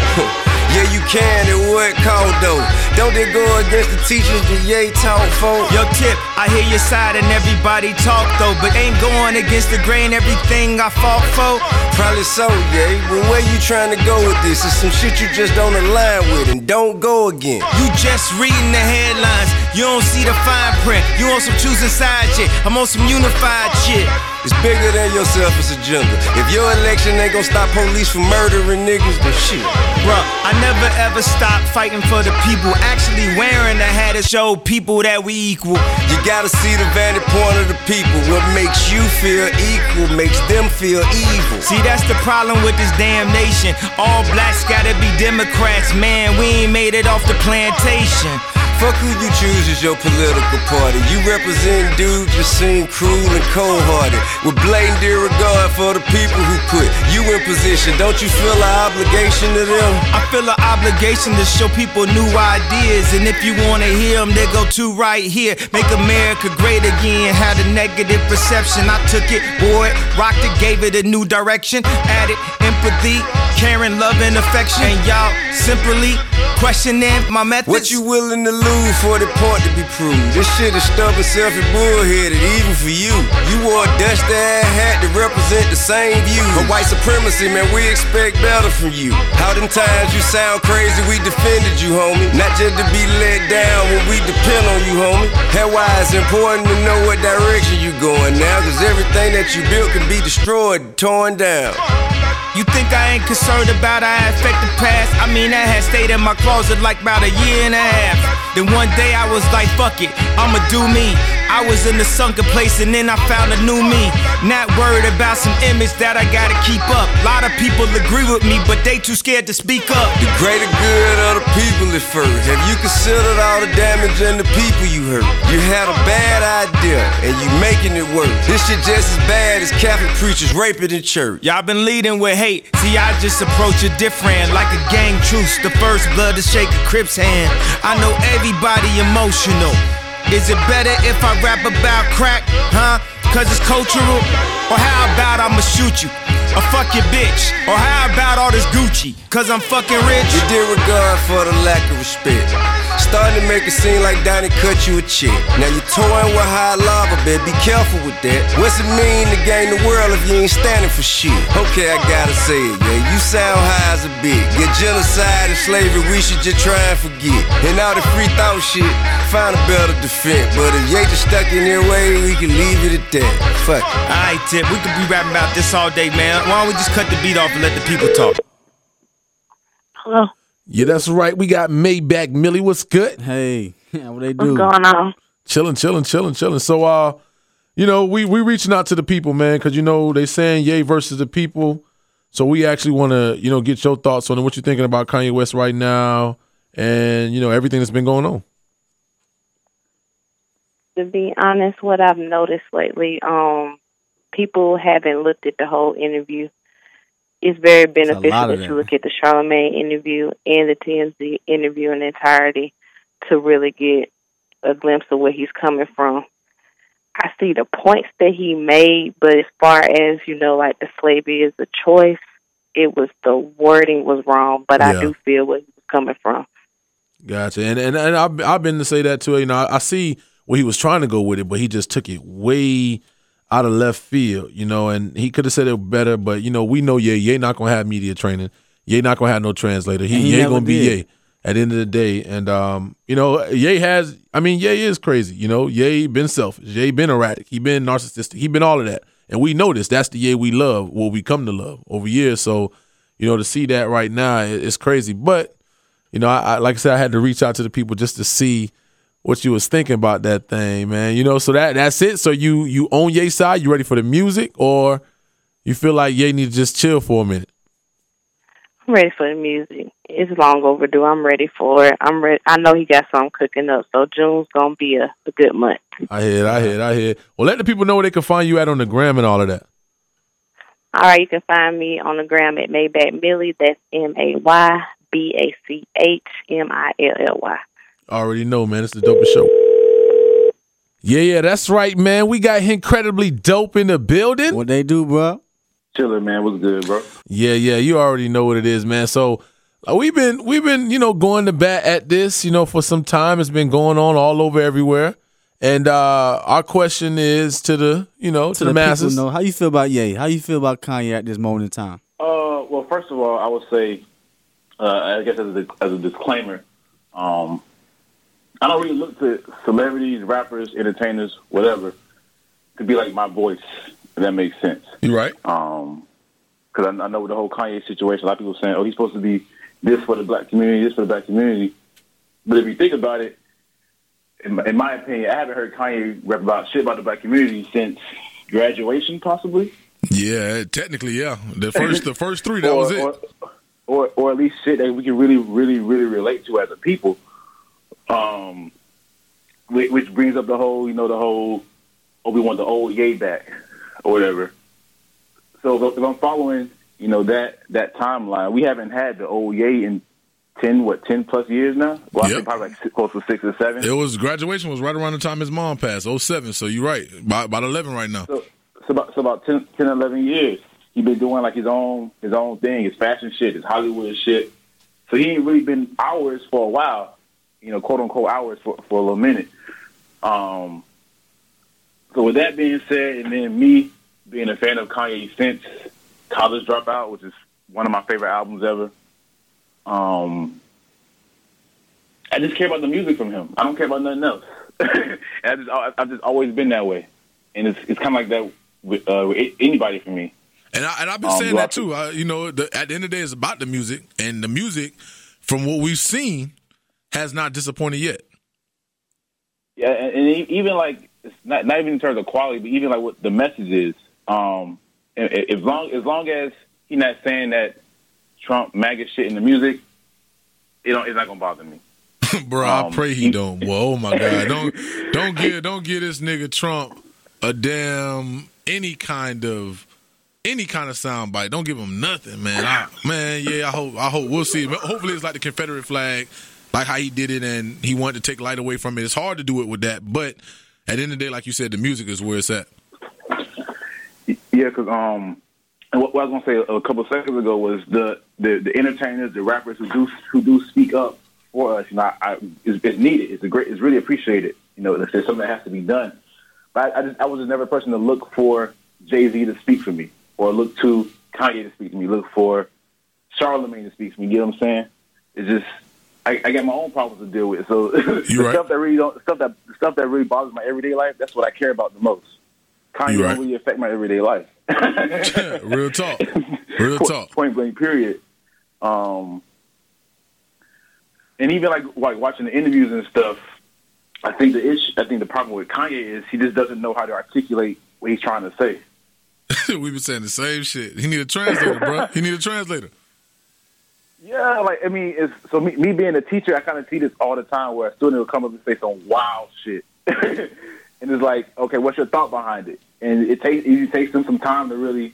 S18: Yeah, you can. It would count though. Don't they go against the teachers that Ye taught for?
S1: Yo, Tip, I hear your side and everybody talk though, but ain't going against the grain everything I fought for.
S18: Probably so, yeah. But where you trying to go with this? It's some shit you just don't align with and don't go again.
S1: You just reading the headlines. You don't see the fine print. You on some choosing side shit. I'm on some unified shit.
S18: It's bigger than your selfish agenda. If your election ain't gonna stop police from murdering niggas, then shit.
S1: Bruh, I never ever stop fighting for the people. Actually wearing the hat to show people that we equal.
S18: You gotta see the vantage point of the people. What makes you feel equal makes them feel evil.
S1: See, that's the problem with this damn nation. All blacks gotta be Democrats, man. We ain't made it off the plantation.
S18: Fuck who you choose as your political party. You represent dudes you seem cruel and cold hearted. With blatant disregard for the people who put you in position. Don't you feel an obligation to them?
S1: I feel an obligation to show people new ideas. And if you wanna hear them, they go to right here. Make America great again. Had a negative perception. I took it, it, rocked it, gave it a new direction. Added empathy, caring, love, and affection. And y'all simply questioning my methods.
S18: What you willing to lose for the point to be proved? This shit is stubborn, selfish, bullheaded, even for you. You wore a dusty ass hat to represent the same view. But white supremacy, man, we expect better from you. How them times you sound crazy, we defended you, homie. Not just to be let down when we depend on you, homie. That's why it's important to know what direction you going now. Cause everything that you built can be destroyed, torn down.
S1: You think I ain't concerned about I affect the past? I mean, that had stayed in my closet like about a year and a half. Then one day I was like, fuck it, I'ma do me. I was in the sunken place and then I found a new me. Not worried about some image that I gotta keep up. A lot of people agree with me, but they too scared to speak up.
S18: The greater good of the people at first. Have you considered all the damage and the people you hurt? You had a bad idea and you making it work. This shit just as bad as Catholic preachers raping in church.
S1: Y'all been leading with hate. See, I just approach it different, like a gang truce. The first blood to shake a Crip's hand. I know everybody emotional. Is it better if I rap about crack, huh? Cause it's cultural? Or how about I'ma shoot you? Or fuck your bitch? Or how about all this Gucci? Cause I'm fucking rich?
S18: You did regard for the lack of respect. Starting to make it seem like Donnie cut you a check. Now you toying with high lava, babe. Be careful with that. What's it mean to gain the world if you ain't standing for shit? Okay, I gotta say it, yeah. You sound high as a bitch. Get genocide and slavery, we should just try and forget. And all the free thought shit, find a better defense. But if you just stuck in their way, we can leave it at that. Fuck it.
S1: Alright, Tip, we could be rapping about this all day, man. Why don't we just cut the beat off and let the people talk?
S19: Hello.
S4: Yeah, that's right. We got Maybach Milly. What's good?
S5: Hey, what they do?
S19: What's going on?
S4: Chilling, chilling, chilling, chilling. So, uh, you know, we we reaching out to the people, man, because you know they saying yay versus the people. So we actually want to, you know, get your thoughts on what you're thinking about Kanye West right now, and you know everything that's been going on.
S19: To be honest, what I've noticed lately, um, people haven't looked at the whole interview. It's very beneficial
S5: of
S19: that
S5: that.
S19: you look at the Charlamagne interview and the TMZ interview in entirety to really get a glimpse of where he's coming from. I see the points that he made, but as far as you know, like the slavery is a choice, it was the wording was wrong. But
S4: Yeah.
S19: I do feel where he was coming from.
S4: Gotcha. And and, and I've, I've been to say that too. You know, I, I see where he was trying to go with it, but he just took it way out of left field. You know, and he could have said it better, but you know, we know Ye Ye not gonna have media training. Ye not gonna have no translator. He,
S5: he
S4: Ye gonna be
S5: did.
S4: Ye at the end of the day. And um, you know, Ye has. I mean, Ye is crazy. You know, Ye been selfish. Ye been erratic. He been narcissistic. He been all of that. And we know this. That's the Ye we love. What we come to love over years. So, you know, to see that right now, it- it's crazy. But you know, I, I like I said, I had to reach out to the people just to see what you was thinking about that thing, man. You know, so that that's it. So you you on Ye side, you ready for the music, or you feel like Ye need to just chill for a minute?
S19: I'm ready for the music. It's long overdue. I'm ready for it. I'm ready. I know he got something cooking up, so June's gonna be a, a good month.
S4: I hear, it, I hear, it, I hear. it. Well, let the people know where they can find you at on the gram and all of that.
S19: All right, you can find me on the gram at Maybach Milly. That's M A Y B A C H M I L L Y.
S4: I already know, man. It's the dopest show. Yeah, yeah, that's right, man. We got incredibly dope in the building.
S5: What they do, bro?
S20: Chiller, man. What's good, bro?
S4: Yeah, yeah, you already know what it is, man. So uh, we've been we've been you know going to bat at this you know for some time. It's been going on all over everywhere, and uh our question is to the you know to,
S5: To
S4: the,
S5: the
S4: masses.
S5: people know how you feel about Ye. How you feel about Kanye at this moment in time?
S20: Uh, well, first of all, I would say, uh, I guess as a, as a disclaimer, um, I don't really look to celebrities, rappers, entertainers, whatever, to be like my voice. If that makes sense.
S4: You right?
S20: Um, because I, I know with the whole Kanye situation, a lot of people saying, "Oh, he's supposed to be this for the black community, this for the black community." But if you think about it, in my, in my opinion, I haven't heard Kanye rap about shit about the black community since graduation, possibly.
S4: Yeah, technically, yeah. The first, the first three, that
S20: or,
S4: was it.
S20: Or, or, or at least shit that we can really, really, really relate to as a people. Um, which, which brings up the whole, you know, the whole, oh, we want the old yay back, or whatever. So if, I'm following, you know, that that timeline, we haven't had the old yay in ten, what, ten plus years now. Well, I think probably like close to six or seven.
S4: It was graduation was right around the time his mom passed, 07. So you're right, about, about eleven right now.
S20: So, so about so about 10, 10 11 years, he been doing like his own his own thing, his fashion shit, his Hollywood shit. So he ain't really been ours for a while, you know, quote unquote ours for for a little minute. Um. So with that being said, and then me being a fan of Kanye since College Dropout, which is one of my favorite albums ever. Um. I just care about the music from him. I don't care about nothing else. I just, I- I've just always been that way, and it's it's kind of like that with, uh, with anybody for me.
S4: And I, and I've been
S20: Um,
S4: saying that too. Uh, you know, the, at the end of the day, it's about the music, and the music, from what we've seen, has not disappointed yet.
S20: Yeah, and, and even like it's not not even in terms of quality, but even like what the message is. Um, as long as long as he's not saying that Trump MAGA shit in the music, it don't, it's not gonna bother me.
S4: Bro, I
S20: Um,
S4: pray he don't. Well, oh my God, don't don't give don't give this nigga Trump a damn any kind of any kind of sound bite. Don't give him nothing, man. I, man, yeah, I hope I hope we'll see. Hopefully, it's like the Confederate flag, like how he did it, and he wanted to take light away from it. It's hard to do it with that, but at the end of the day, like you said, the music is where it's at.
S20: Yeah, because um, what, what I was gonna say a couple seconds ago was the, the the entertainers, the rappers who do who do speak up for us. You know, I, I, it's, it's needed. It's a great. It's really appreciated. You know, there's something that has to be done. But I, I just I was just never a person to look for Jay Z to speak for me, or look to Kanye to speak to me. Look for Charlamagne to speak to me. You know what I'm saying? It's just. I, I got my own problems to deal with, so the
S4: right.
S20: stuff that really don't, stuff that stuff that really bothers my everyday life. That's what I care about the most. Kanye
S4: You right.
S20: really affect my everyday life.
S4: Real talk. Real
S20: point,
S4: talk.
S20: Point blank. Period. Um, and even like like watching the interviews and stuff, I think the issue, I think the problem with Kanye is he just doesn't know how to articulate what he's trying to say.
S4: We've been saying the same shit. He need a translator, bro. He need a translator.
S20: Yeah, like I mean, it's so me, me being a teacher, I kind of see this all the time where a student will come up and say some wild shit, and it's like, okay, what's your thought behind it? And it takes it takes them some time to really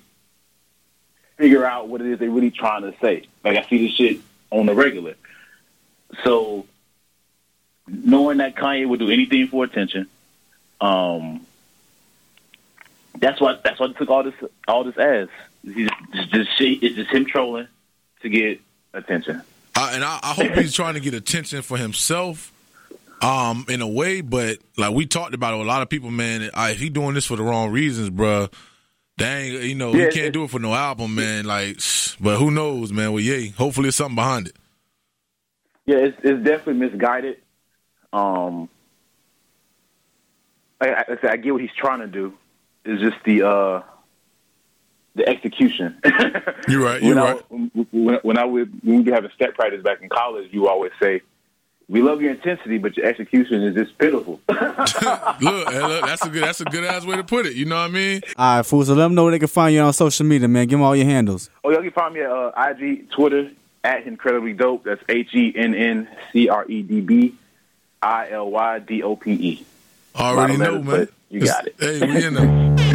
S20: figure out what it is they're really trying to say. Like I see this shit on the regular, so knowing that Kanye would do anything for attention, um, that's what that's what took all this all this as. He's just, just shit. It's just him trolling to get attention.
S4: I, and I, I hope he's trying to get attention for himself, um, in a way. But like we talked about it, a lot of people, man. I, if he doing this for the wrong reasons, bruh, dang, you know,
S20: Yeah,
S4: he can't do it for no album, man. Like, but who knows, man? Well, yeah, hopefully, there's something behind it.
S20: Yeah, it's, it's definitely misguided. Um, I, I, I, I get what he's trying to do. It's just the uh, the execution.
S4: You're right. You're
S20: I,
S4: right.
S20: When, when I would when we would have a step practice back in college, you always say, "We love your intensity, but your execution is just pitiful."
S4: look, look, that's a good, that's a good ass way to put it. You know what I mean?
S5: All right, fool. So let them know where they can find you on social media, man. Give them all your handles.
S20: Oh, y'all can find me at uh, IG, Twitter at incredibly dope. That's H E N N C R E D B I L Y D O P E.
S4: Already know,
S20: letters,
S4: man.
S20: but You got it.
S4: Hey, we in there.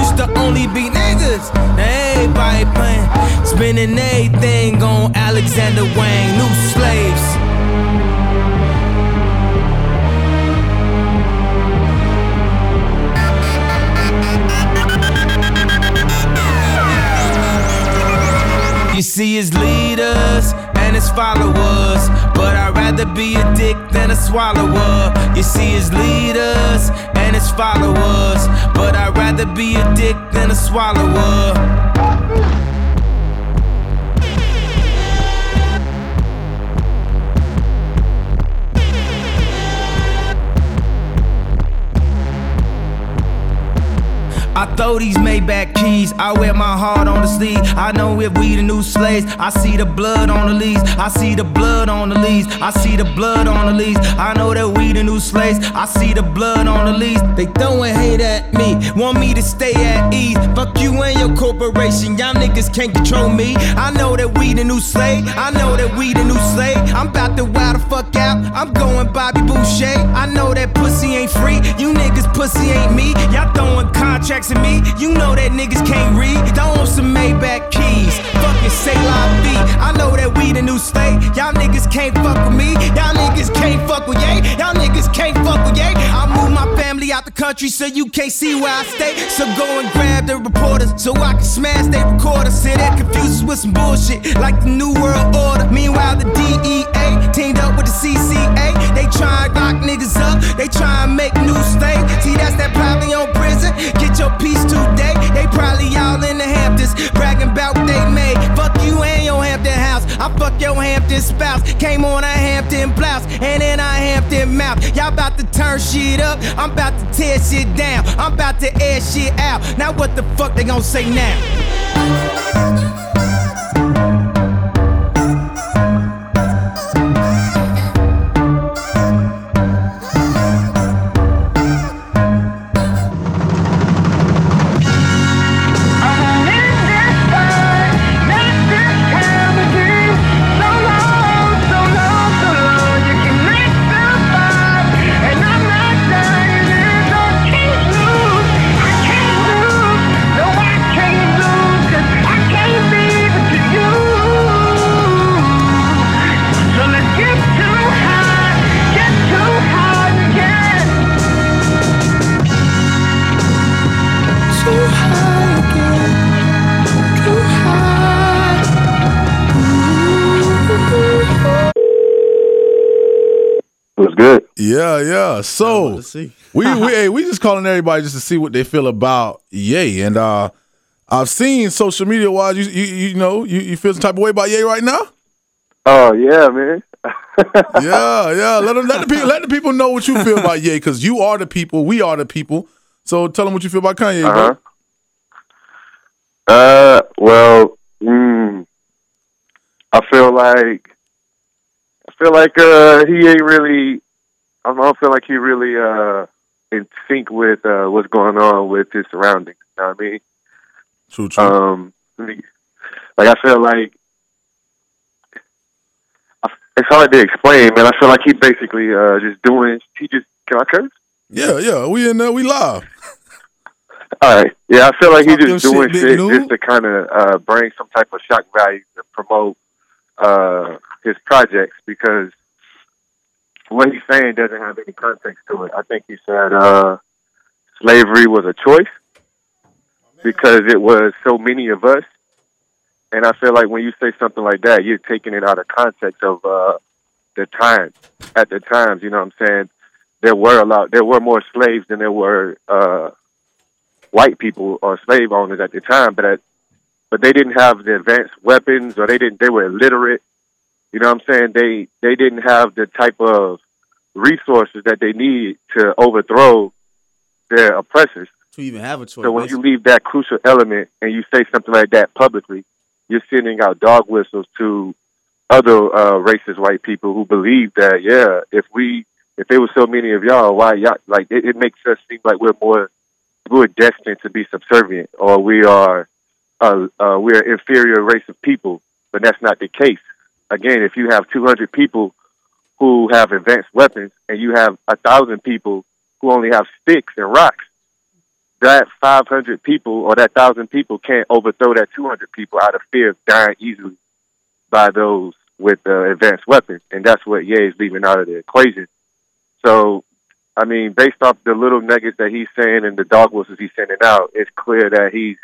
S21: Used to
S1: only be niggas. Now everybody playing, spending everything on Alexander Wang, new slaves. You see his leaders and his followers, but I'd rather be a dick than a swallower. You see his leaders and his followers, but I'd rather be a dick than a swallower. I throw these Maybach keys, I wear my heart on the sleeve. I know if we the new slaves, I see the blood on the leaves. I see the blood on the leaves. I see the blood on the leaves. I know that we the new slaves. I see the blood on the leaves. They throwing hate at me, want me to stay at ease. Fuck you and your corporation, y'all niggas can't control me. I know that we the new slave. I know that we the new slave. I'm about to wild the fuck out. I'm going Bobby Boucher. I know that pussy ain't free. You niggas pussy ain't me. Y'all throwing contracts at me. You know that niggas can't read. Don't want some Maybach keys. Fucking say la vie. I know that we the new state. Y'all niggas can't fuck with me. Y'all niggas can't fuck with yay. Y'all niggas can't fuck with yay. I move my family out the country so you can't see where I stay. So go and grab the reporters so I can smash their recorders. Sit there confused with some bullshit like the New World Order. Meanwhile, the DEA teamed up with the CCA. They try and lock niggas up. They try and make new state. See, that's that probably on prison. Get your piece today. They probably all in the Hamptons bragging about what they made. Fuck you and your Hampton house. I fuck your Hampton spouse. Came on a Hampton blouse and then a Hampton mouth. Y'all about to turn shit up. I'm about to tear shit down. I'm about to air shit out. Now what the fuck they gonna say now?
S4: Yeah, yeah. So we we hey, we just calling everybody just to see what they feel about Yay. And uh I've seen social media wise, you you, you know, you, you feel some type of way about Yay right now?
S15: Oh yeah, man.
S4: yeah, yeah. Let them let the people let the people know what you feel about Ye because you are the people, we are the people. So tell them what you feel about Kanye.
S15: Uh-huh.
S4: bro.
S15: Uh, well, mm, I feel like I feel like uh he ain't really. I don't feel like he really uh in sync with uh what's going on with his surroundings. You know what I mean?
S4: True, true.
S15: Um, like I feel like it's hard to explain, man. I feel like he basically uh just doing. He just can I curse?
S4: Yeah, yeah. We in there, we live.
S15: All right. Yeah, I feel like he's just doing
S4: shit,
S15: shit, just to kind of uh, bring some type of shock value to promote uh, his projects because what he's saying doesn't have any context to it. I think he said uh, slavery was a choice because it was so many of us. And I feel like when you say something like that, you're taking it out of context of uh, the time. At the times, you know what I'm saying? There were a lot. There were more slaves than there were uh, white people or slave owners at the time, but at, but they didn't have the advanced weapons or they didn't. They were illiterate. You know what I'm saying? They they didn't have the type of resources that they need to overthrow their oppressors.
S5: To even have a choice.
S15: So when you leave that crucial element and you say something like that publicly, you're sending out dog whistles to other uh, racist white people who believe that yeah, if we if there were so many of y'all, why y'all like it, it makes us seem like we're more we're destined to be subservient or we are uh, uh, we're an inferior race of people, but that's not the case. Again, if you have 200 people who have advanced weapons and you have a thousand people who only have sticks and rocks, that 500 people or that thousand people can't overthrow that 200 people out of fear of dying easily by those with uh, advanced weapons, and that's what Ye is leaving out of the equation. So, I mean, based off the little nuggets that he's saying and the dog whistles he's sending out, it's clear that he's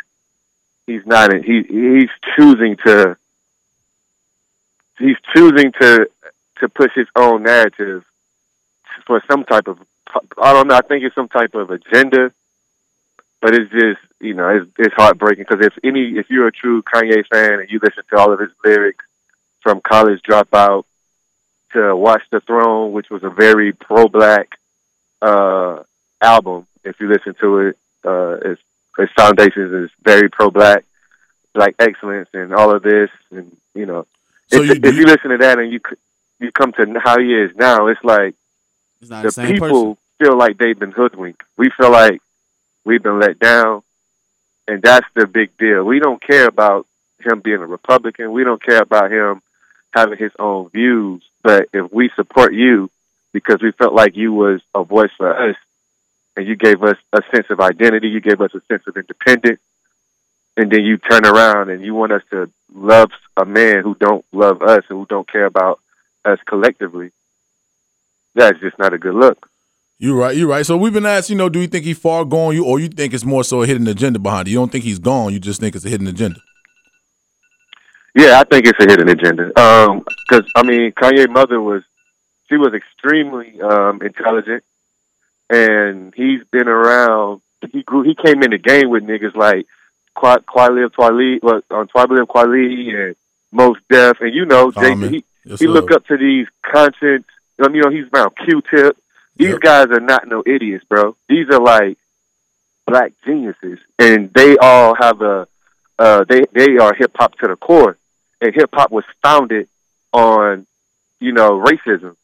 S15: he's not he he's choosing to he's choosing to to push his own narrative for some type of I don't know I think it's some type of agenda, but it's just you know it's it's heartbreaking because if any if you're a true Kanye fan and you listen to all of his lyrics from College Dropout to Watch the Throne, which was a very pro-black uh, album. If you listen to it, uh, its its foundations is very pro-black, black excellence, and all of this, and you know,
S4: So
S15: if,
S4: you-
S15: if you listen to that and you c- you come to how he is now, it's like
S5: not
S15: the
S5: the same
S15: people feel like they've been hoodwinked. We feel like we've been let down, and that's the big deal. We don't care about him being a Republican. We don't care about him having his own views. But if we support you because we felt like you was a voice for us, and you gave us a sense of identity, you gave us a sense of independence, and then you turn around and you want us to love a man who don't love us and who don't care about us collectively. That's just not a good look.
S4: You're right. You're right. So we've been asked, you know, do you think he's far gone? You or you think it's more so a hidden agenda behind it? You don't think he's gone. You just think it's a hidden agenda.
S15: Yeah, I think it's a hidden agenda. Um, because I mean, Kanye's mother was she was extremely um intelligent, and he's been around. He grew. He came in the game with niggas like Qua- Qualib Twali, what on Twalib Kweli and Mos Def, and you know, Jay, he
S4: Yes,
S15: he
S4: sir.
S15: look up to these conscience. um, You know, he's around Q-Tip. These guys are not no idiots, bro. These are like black geniuses, and they all have a uh, they they are hip hop to the core, and hip hop was founded on you know racism.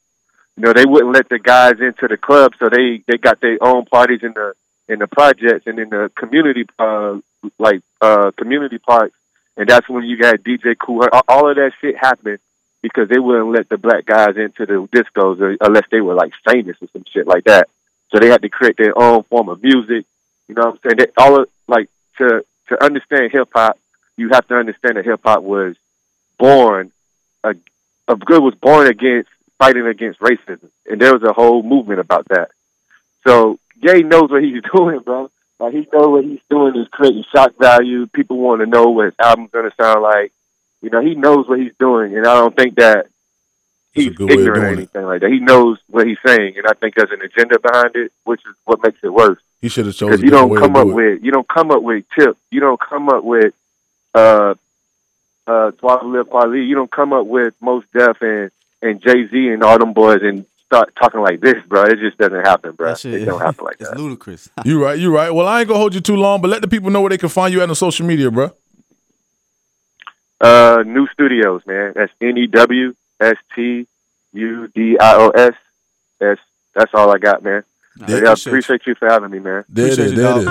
S15: You know they wouldn't let the guys into the club, so they they got their own parties in the in the projects and in the community uh like uh community parks, and that's when you got DJ Cool. All- of that shit happened because they wouldn't let the black guys into the discos unless they were like famous or some shit like that. So they had to create their own form of music. You know what I'm saying? They, all of, like to to understand hip hop, you have to understand that hip hop was born a, a good was born against fighting against racism, and there was a whole movement about that. So Ye knows what he's doing, bro. Like he knows what he's doing is creating shock value. People want to know what his album's gonna sound like. You know, he knows what he's doing, and I don't think that he's
S4: good way of
S15: ignorant or
S4: doing it.
S15: anything like that. He knows what he's saying, and I think there's an agenda behind it, which is what makes it worse.
S4: He should have chosen
S15: Because you don't come
S4: to
S15: up
S4: it.
S15: with you don't come up with Tip, you don't come up with uh uh Twalib Kweli, you don't come up with Mos Def and and Jay Z and all them boys and start talking like this, bro. It just doesn't happen, bro. It don't happen like
S5: It's
S15: that.
S5: ludicrous.
S4: You right. You right. Well, I ain't gonna hold you too long, but let the people know where they can find you at on social media, bro.
S15: Uh, new studios, man. That's N E W S T U D I O S. That's that's all I got, man.
S4: Yeah,
S15: But, yeah,
S4: appreciate
S15: appreciate you for having me, man.
S4: There it is. There it is.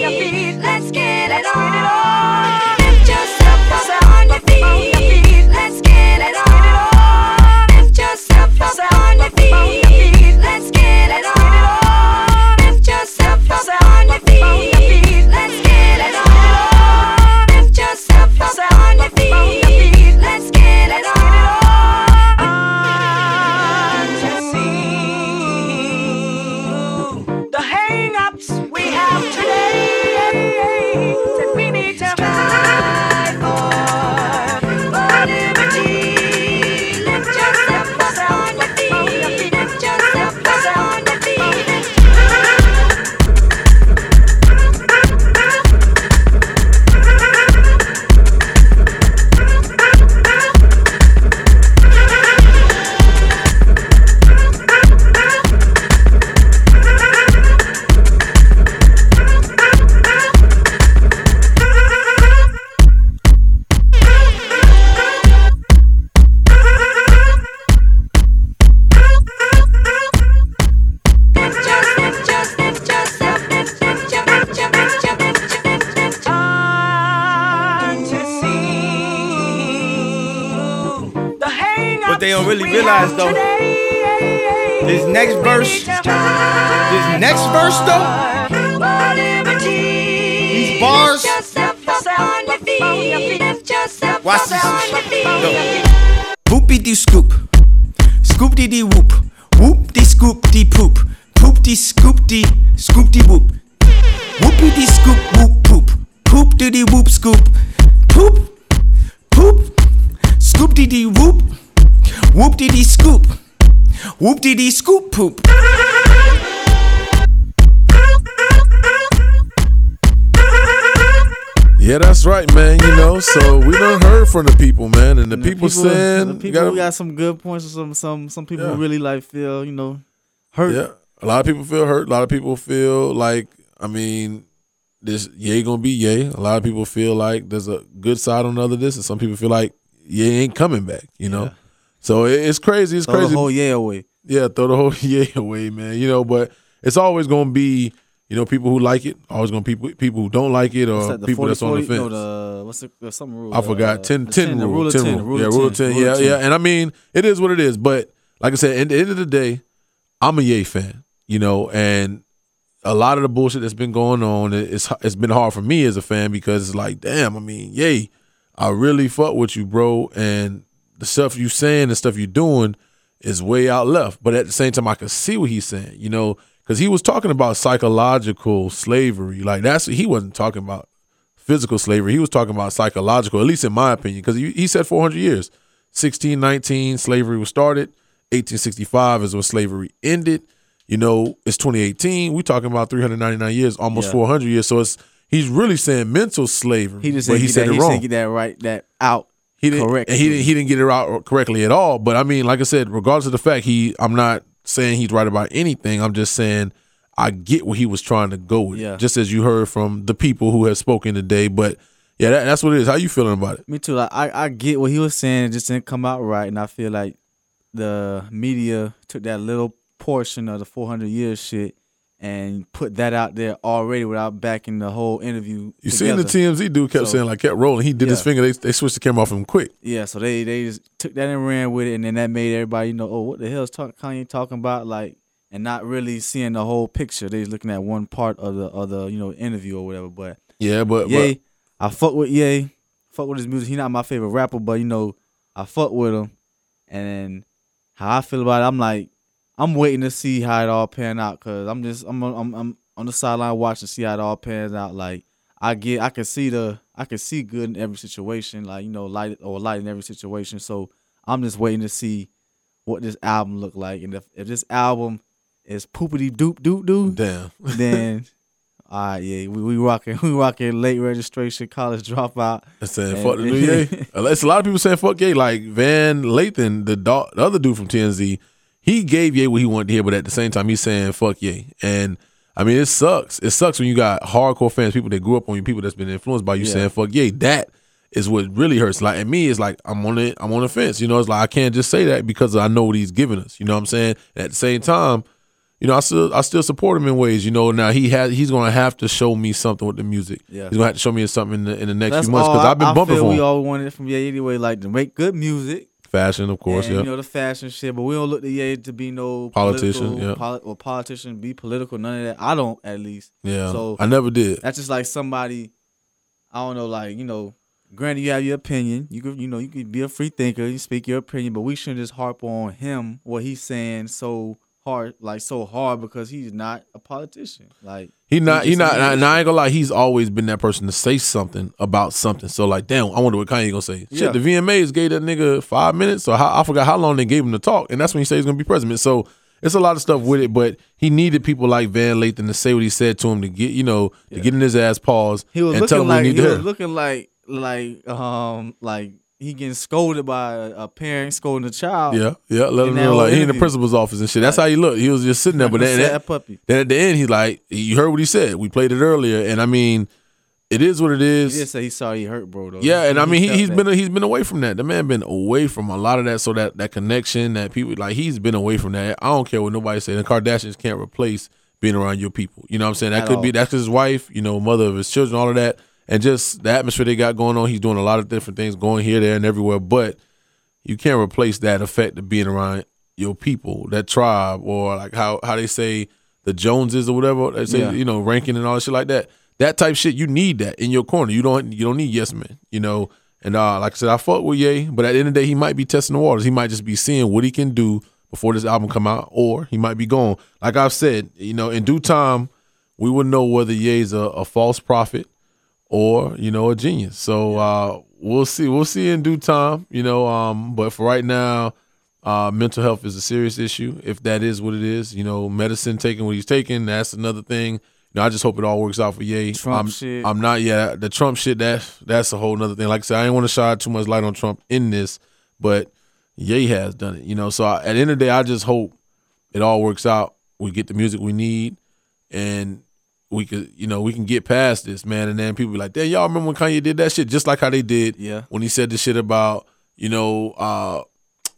S22: Your feet. Let's get
S21: verse, this next verse though, these bars. Watch this. Boopy dee scoop, scoop dee dee whoop, whoop dee scoop dee poop, poop dee scoop dee scoop dee whoop, whoopy dee scoop whoop poop, poop dee dee whoop scoop, poop, poop, scoop dee dee whoop, whoop dee dee scoop, whoop dee dee scoop poop.
S4: Yeah, that's right, man. You know, so we done heard from the people, man, and the,
S5: And
S4: people,
S5: the
S4: saying
S5: the people
S4: gotta-
S5: got some good points. Or some some some people
S4: Yeah.
S5: really like feel you know hurt.
S4: Yeah, a lot of people feel hurt. A lot of people feel like, I mean, this yay gonna be yay. A lot of people feel like there's a good side on the other this, and some people feel like yay ain't coming back. You know, so it's crazy. It's crazy.
S5: Throw the
S4: crazy.
S5: whole yay away.
S4: Yeah, throw the whole yay away, man. You know, but it's always gonna be. You know, people who like it, always gonna people people who don't like it, or
S5: that,
S4: people
S5: 40,
S4: that's on the
S5: 40
S4: fence.
S5: No, the what's the some rule?
S4: I forgot
S5: uh,
S4: 10,
S5: the
S4: 10 rule,
S5: rule
S4: 10
S5: ten,
S4: rule.
S5: rule
S4: yeah, rule of 10.
S5: rule
S4: Yeah,
S5: 10.
S4: yeah. And I mean, it is what it is. But like I said, at the end of the day, I'm a Yay fan, you know, and a lot of the bullshit that's been going on, it's it's been hard for me as a fan because it's like, damn, I mean, Yay, I really fuck with you, bro, and the stuff you saying and stuff you doing is way out left. But at the same time, I can see what he's saying, you know, because he was talking about psychological slavery. Like that's he wasn't talking about physical slavery. He was talking about psychological, at least in my opinion, because he, he said 400 years. 1619, slavery was started. 1865 is when slavery ended. You know, it's 2018. We're talking about 399 years, almost
S5: Yeah.
S4: 400 years. So it's he's really saying mental slavery.
S5: He just
S4: but
S5: didn't
S4: he said
S5: that,
S4: it
S5: he
S4: wrong.
S5: get that right that out.
S4: He didn't,
S5: correct.
S4: and he didn't. He didn't get it out correctly at all. But I mean, like I said, regardless of the fact, he. I'm not saying he's right about anything. I'm just saying I get what he was trying to go with.
S5: Yeah.
S4: Just as you heard from the people who have spoken today. But yeah, that, that's what it is. How you feeling about it?
S5: Me too. Like I, I get what he was saying. It just didn't come out right, and I feel like the media took that little portion of the 400 years shit and put that out there already without backing the whole interview.
S4: You seen the TMZ dude kept
S5: So-
S4: saying like kept rolling. He did his finger. They they switched the camera off him quick.
S5: Yeah, so they they just took that and ran with it, and then that made everybody you know, oh, what the hell is talk, Kanye talking about? Like, and not really seeing the whole picture. They just looking at one part of the of the you know interview or whatever. But
S4: Yeah, but
S5: Ye, I fuck with Ye, fuck with his music. He not my favorite rapper, but you know, I fuck with him. And how I feel about it, I'm like, I'm waiting to see how it all pan out, cause I'm just I'm I'm I'm on the sideline watching to see how it all pans out. Like I get, I can see the, I can see good in every situation, like you know, light or light in every situation. So I'm just waiting to see what this album look like, and if, if this album is poopity doop doop doo,
S4: damn,
S5: then all right, yeah, we, we rocking, we rocking late registration, college dropout.
S4: I said
S5: And-
S4: fuck the new Ye. It's a lot of people saying fuck Ye. Like Van Lathan, the, dog, the other dude from TMZ, he gave Ye what he wanted to hear, but at the same time, he's saying fuck Ye. And I mean, it sucks. It sucks when you got hardcore fans, people that grew up on you, people that's been influenced by you
S5: Yeah.
S4: saying fuck Ye. That is what really hurts. Like, and me, it's like I'm on it. I'm on the fence. You know, it's like I can't just say that because I know what he's giving us. You know what I'm saying? At the same time, you know, I still I still support him in ways. You know, now he has he's gonna have to show me something with the music.
S5: Yeah.
S4: He's gonna have to show me something in the, in the next
S5: That's
S4: few months because I've been
S5: I
S4: bumping
S5: feel
S4: for
S5: We
S4: him.
S5: all wanted it from Ye anyway, like to make good music.
S4: Fashion, of course, yeah.
S5: You know the fashion shit, but we don't look to Ye to be no
S4: Politician, yeah.
S5: poli- or politician, be political. None of that. I don't, at least.
S4: Yeah,
S5: So
S4: I never did.
S5: That's just like somebody. I don't know, like you know. Granted, you have your opinion. You could, you know, you could be a free thinker. You speak your opinion, but we shouldn't just harp on him what he's saying so hard, like so hard, because he's not a politician. Like
S4: He not he
S5: just
S4: not
S5: an
S4: and. I ain't gonna lie, he's always been that person to say something about something. So like, damn, I wonder what Kanye gonna say.
S5: Yeah.
S4: Shit, the VMAs gave that nigga five minutes, or how, I forgot how long they gave him to talk, and that's when he said he's gonna be president. So it's a lot of stuff with it, but he needed people like Van Lathan to say what he said to him to get you know to get in his ass pause
S5: He was
S4: and tell
S5: looking
S4: him
S5: like
S4: he
S5: he was looking like like um like he getting scolded by a, parent scolding a child.
S4: Yeah, yeah. Let him know like he in the principal's office and shit. That's how he looked. He was just sitting there. But then, then,
S5: puppy.
S4: then at the end, he's like, you heard what he said. We played it earlier, and I mean, it is what it is.
S5: He did say he saw he hurt, bro. Though.
S4: Yeah, and I mean he,
S5: that.
S4: been he's been away from that. The man been away from a lot of that. So that that connection that people like he's been away from that. I don't care what nobody say. The Kardashians can't replace being around your people. You know what I'm saying? That
S5: At
S4: could be that's his wife. You know, mother of his children, all of that, and just the atmosphere they got going on. He's doing a lot of different things, going here, there, and everywhere. But you can't replace that effect of being around your people, that tribe, or like how how they say the Joneses or whatever they say,
S5: Yeah.
S4: you know, ranking and all that shit like that. That type shit, you need that in your corner. You don't you don't need yes men, you know. And uh, like I said, I fuck with Ye, but at the end of the day, he might be testing the waters. He might just be seeing what he can do before this album come out, or he might be gone. Like I've said, you know, in due time, we will know whether Ye's a, a false prophet or you know a genius. So uh, we'll see. We'll see in due time. You know, um, but for right now, uh, mental health is a serious issue. If that is what it is, you know, medicine taking what he's taking, that's another thing. You know, I just hope it all works out for Ye.
S5: Trump
S4: I'm,
S5: shit.
S4: I'm not. Yeah, the Trump shit. That that's a whole other thing. Like I said, I didn't want to shine too much light on Trump in this, but Ye has done it. You know, so I, at the end of the day, I just hope it all works out. We get the music we need, and we could, you know, we can get past this, man. And then people be like, "Damn, y'all remember when Kanye did that shit?" Just like how they did
S5: Yeah.
S4: when he said the shit about, you know, uh,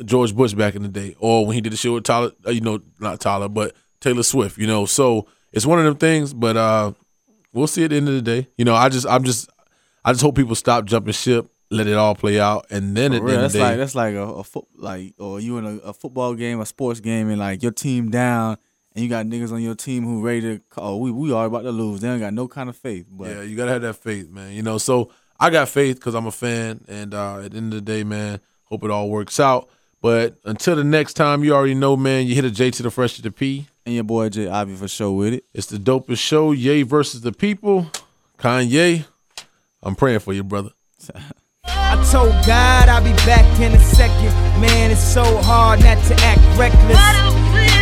S4: George Bush back in the day, or when he did the shit with Tyler, uh, you know, not Tyler, but Taylor Swift. You know, so it's one of them things. But uh, we'll see at the end of the day. You know, I just, I'm just, I just hope people stop jumping ship, let it all play out, and then at the end of
S5: that's
S4: the day,
S5: like that's like a, a foot like or you in a, a football game, a sports game, and like your team down, and you got niggas on your team who ready to oh we we are about to lose. They ain't got no kind of faith. But
S4: yeah, you gotta have that faith, man. You know, so I got faith because I'm a fan, and uh, at the end of the day, man, hope it all works out. But until the next time, you already know, man. You hit a J to the fresh to the P,
S5: and your boy J Ivey Fasho with it.
S4: It's the dopest show. Yay versus the people. Kanye, I'm praying for you, brother.
S1: I told God I'll be back in a second. Man, it's so hard not to act reckless.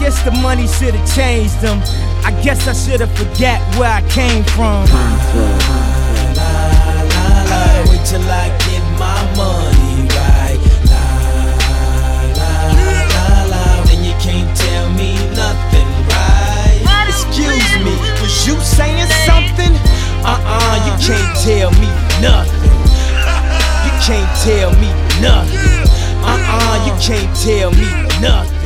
S1: I guess the money should have changed them. I guess I should have forget where I came from.
S23: Wait till I get my money right. La la la la. Then you can't tell me nothing, right?
S1: Excuse me, was you saying something? Uh-uh, you can't tell me nothing. You can't tell me nothing. Uh-uh, you can't tell me nothing.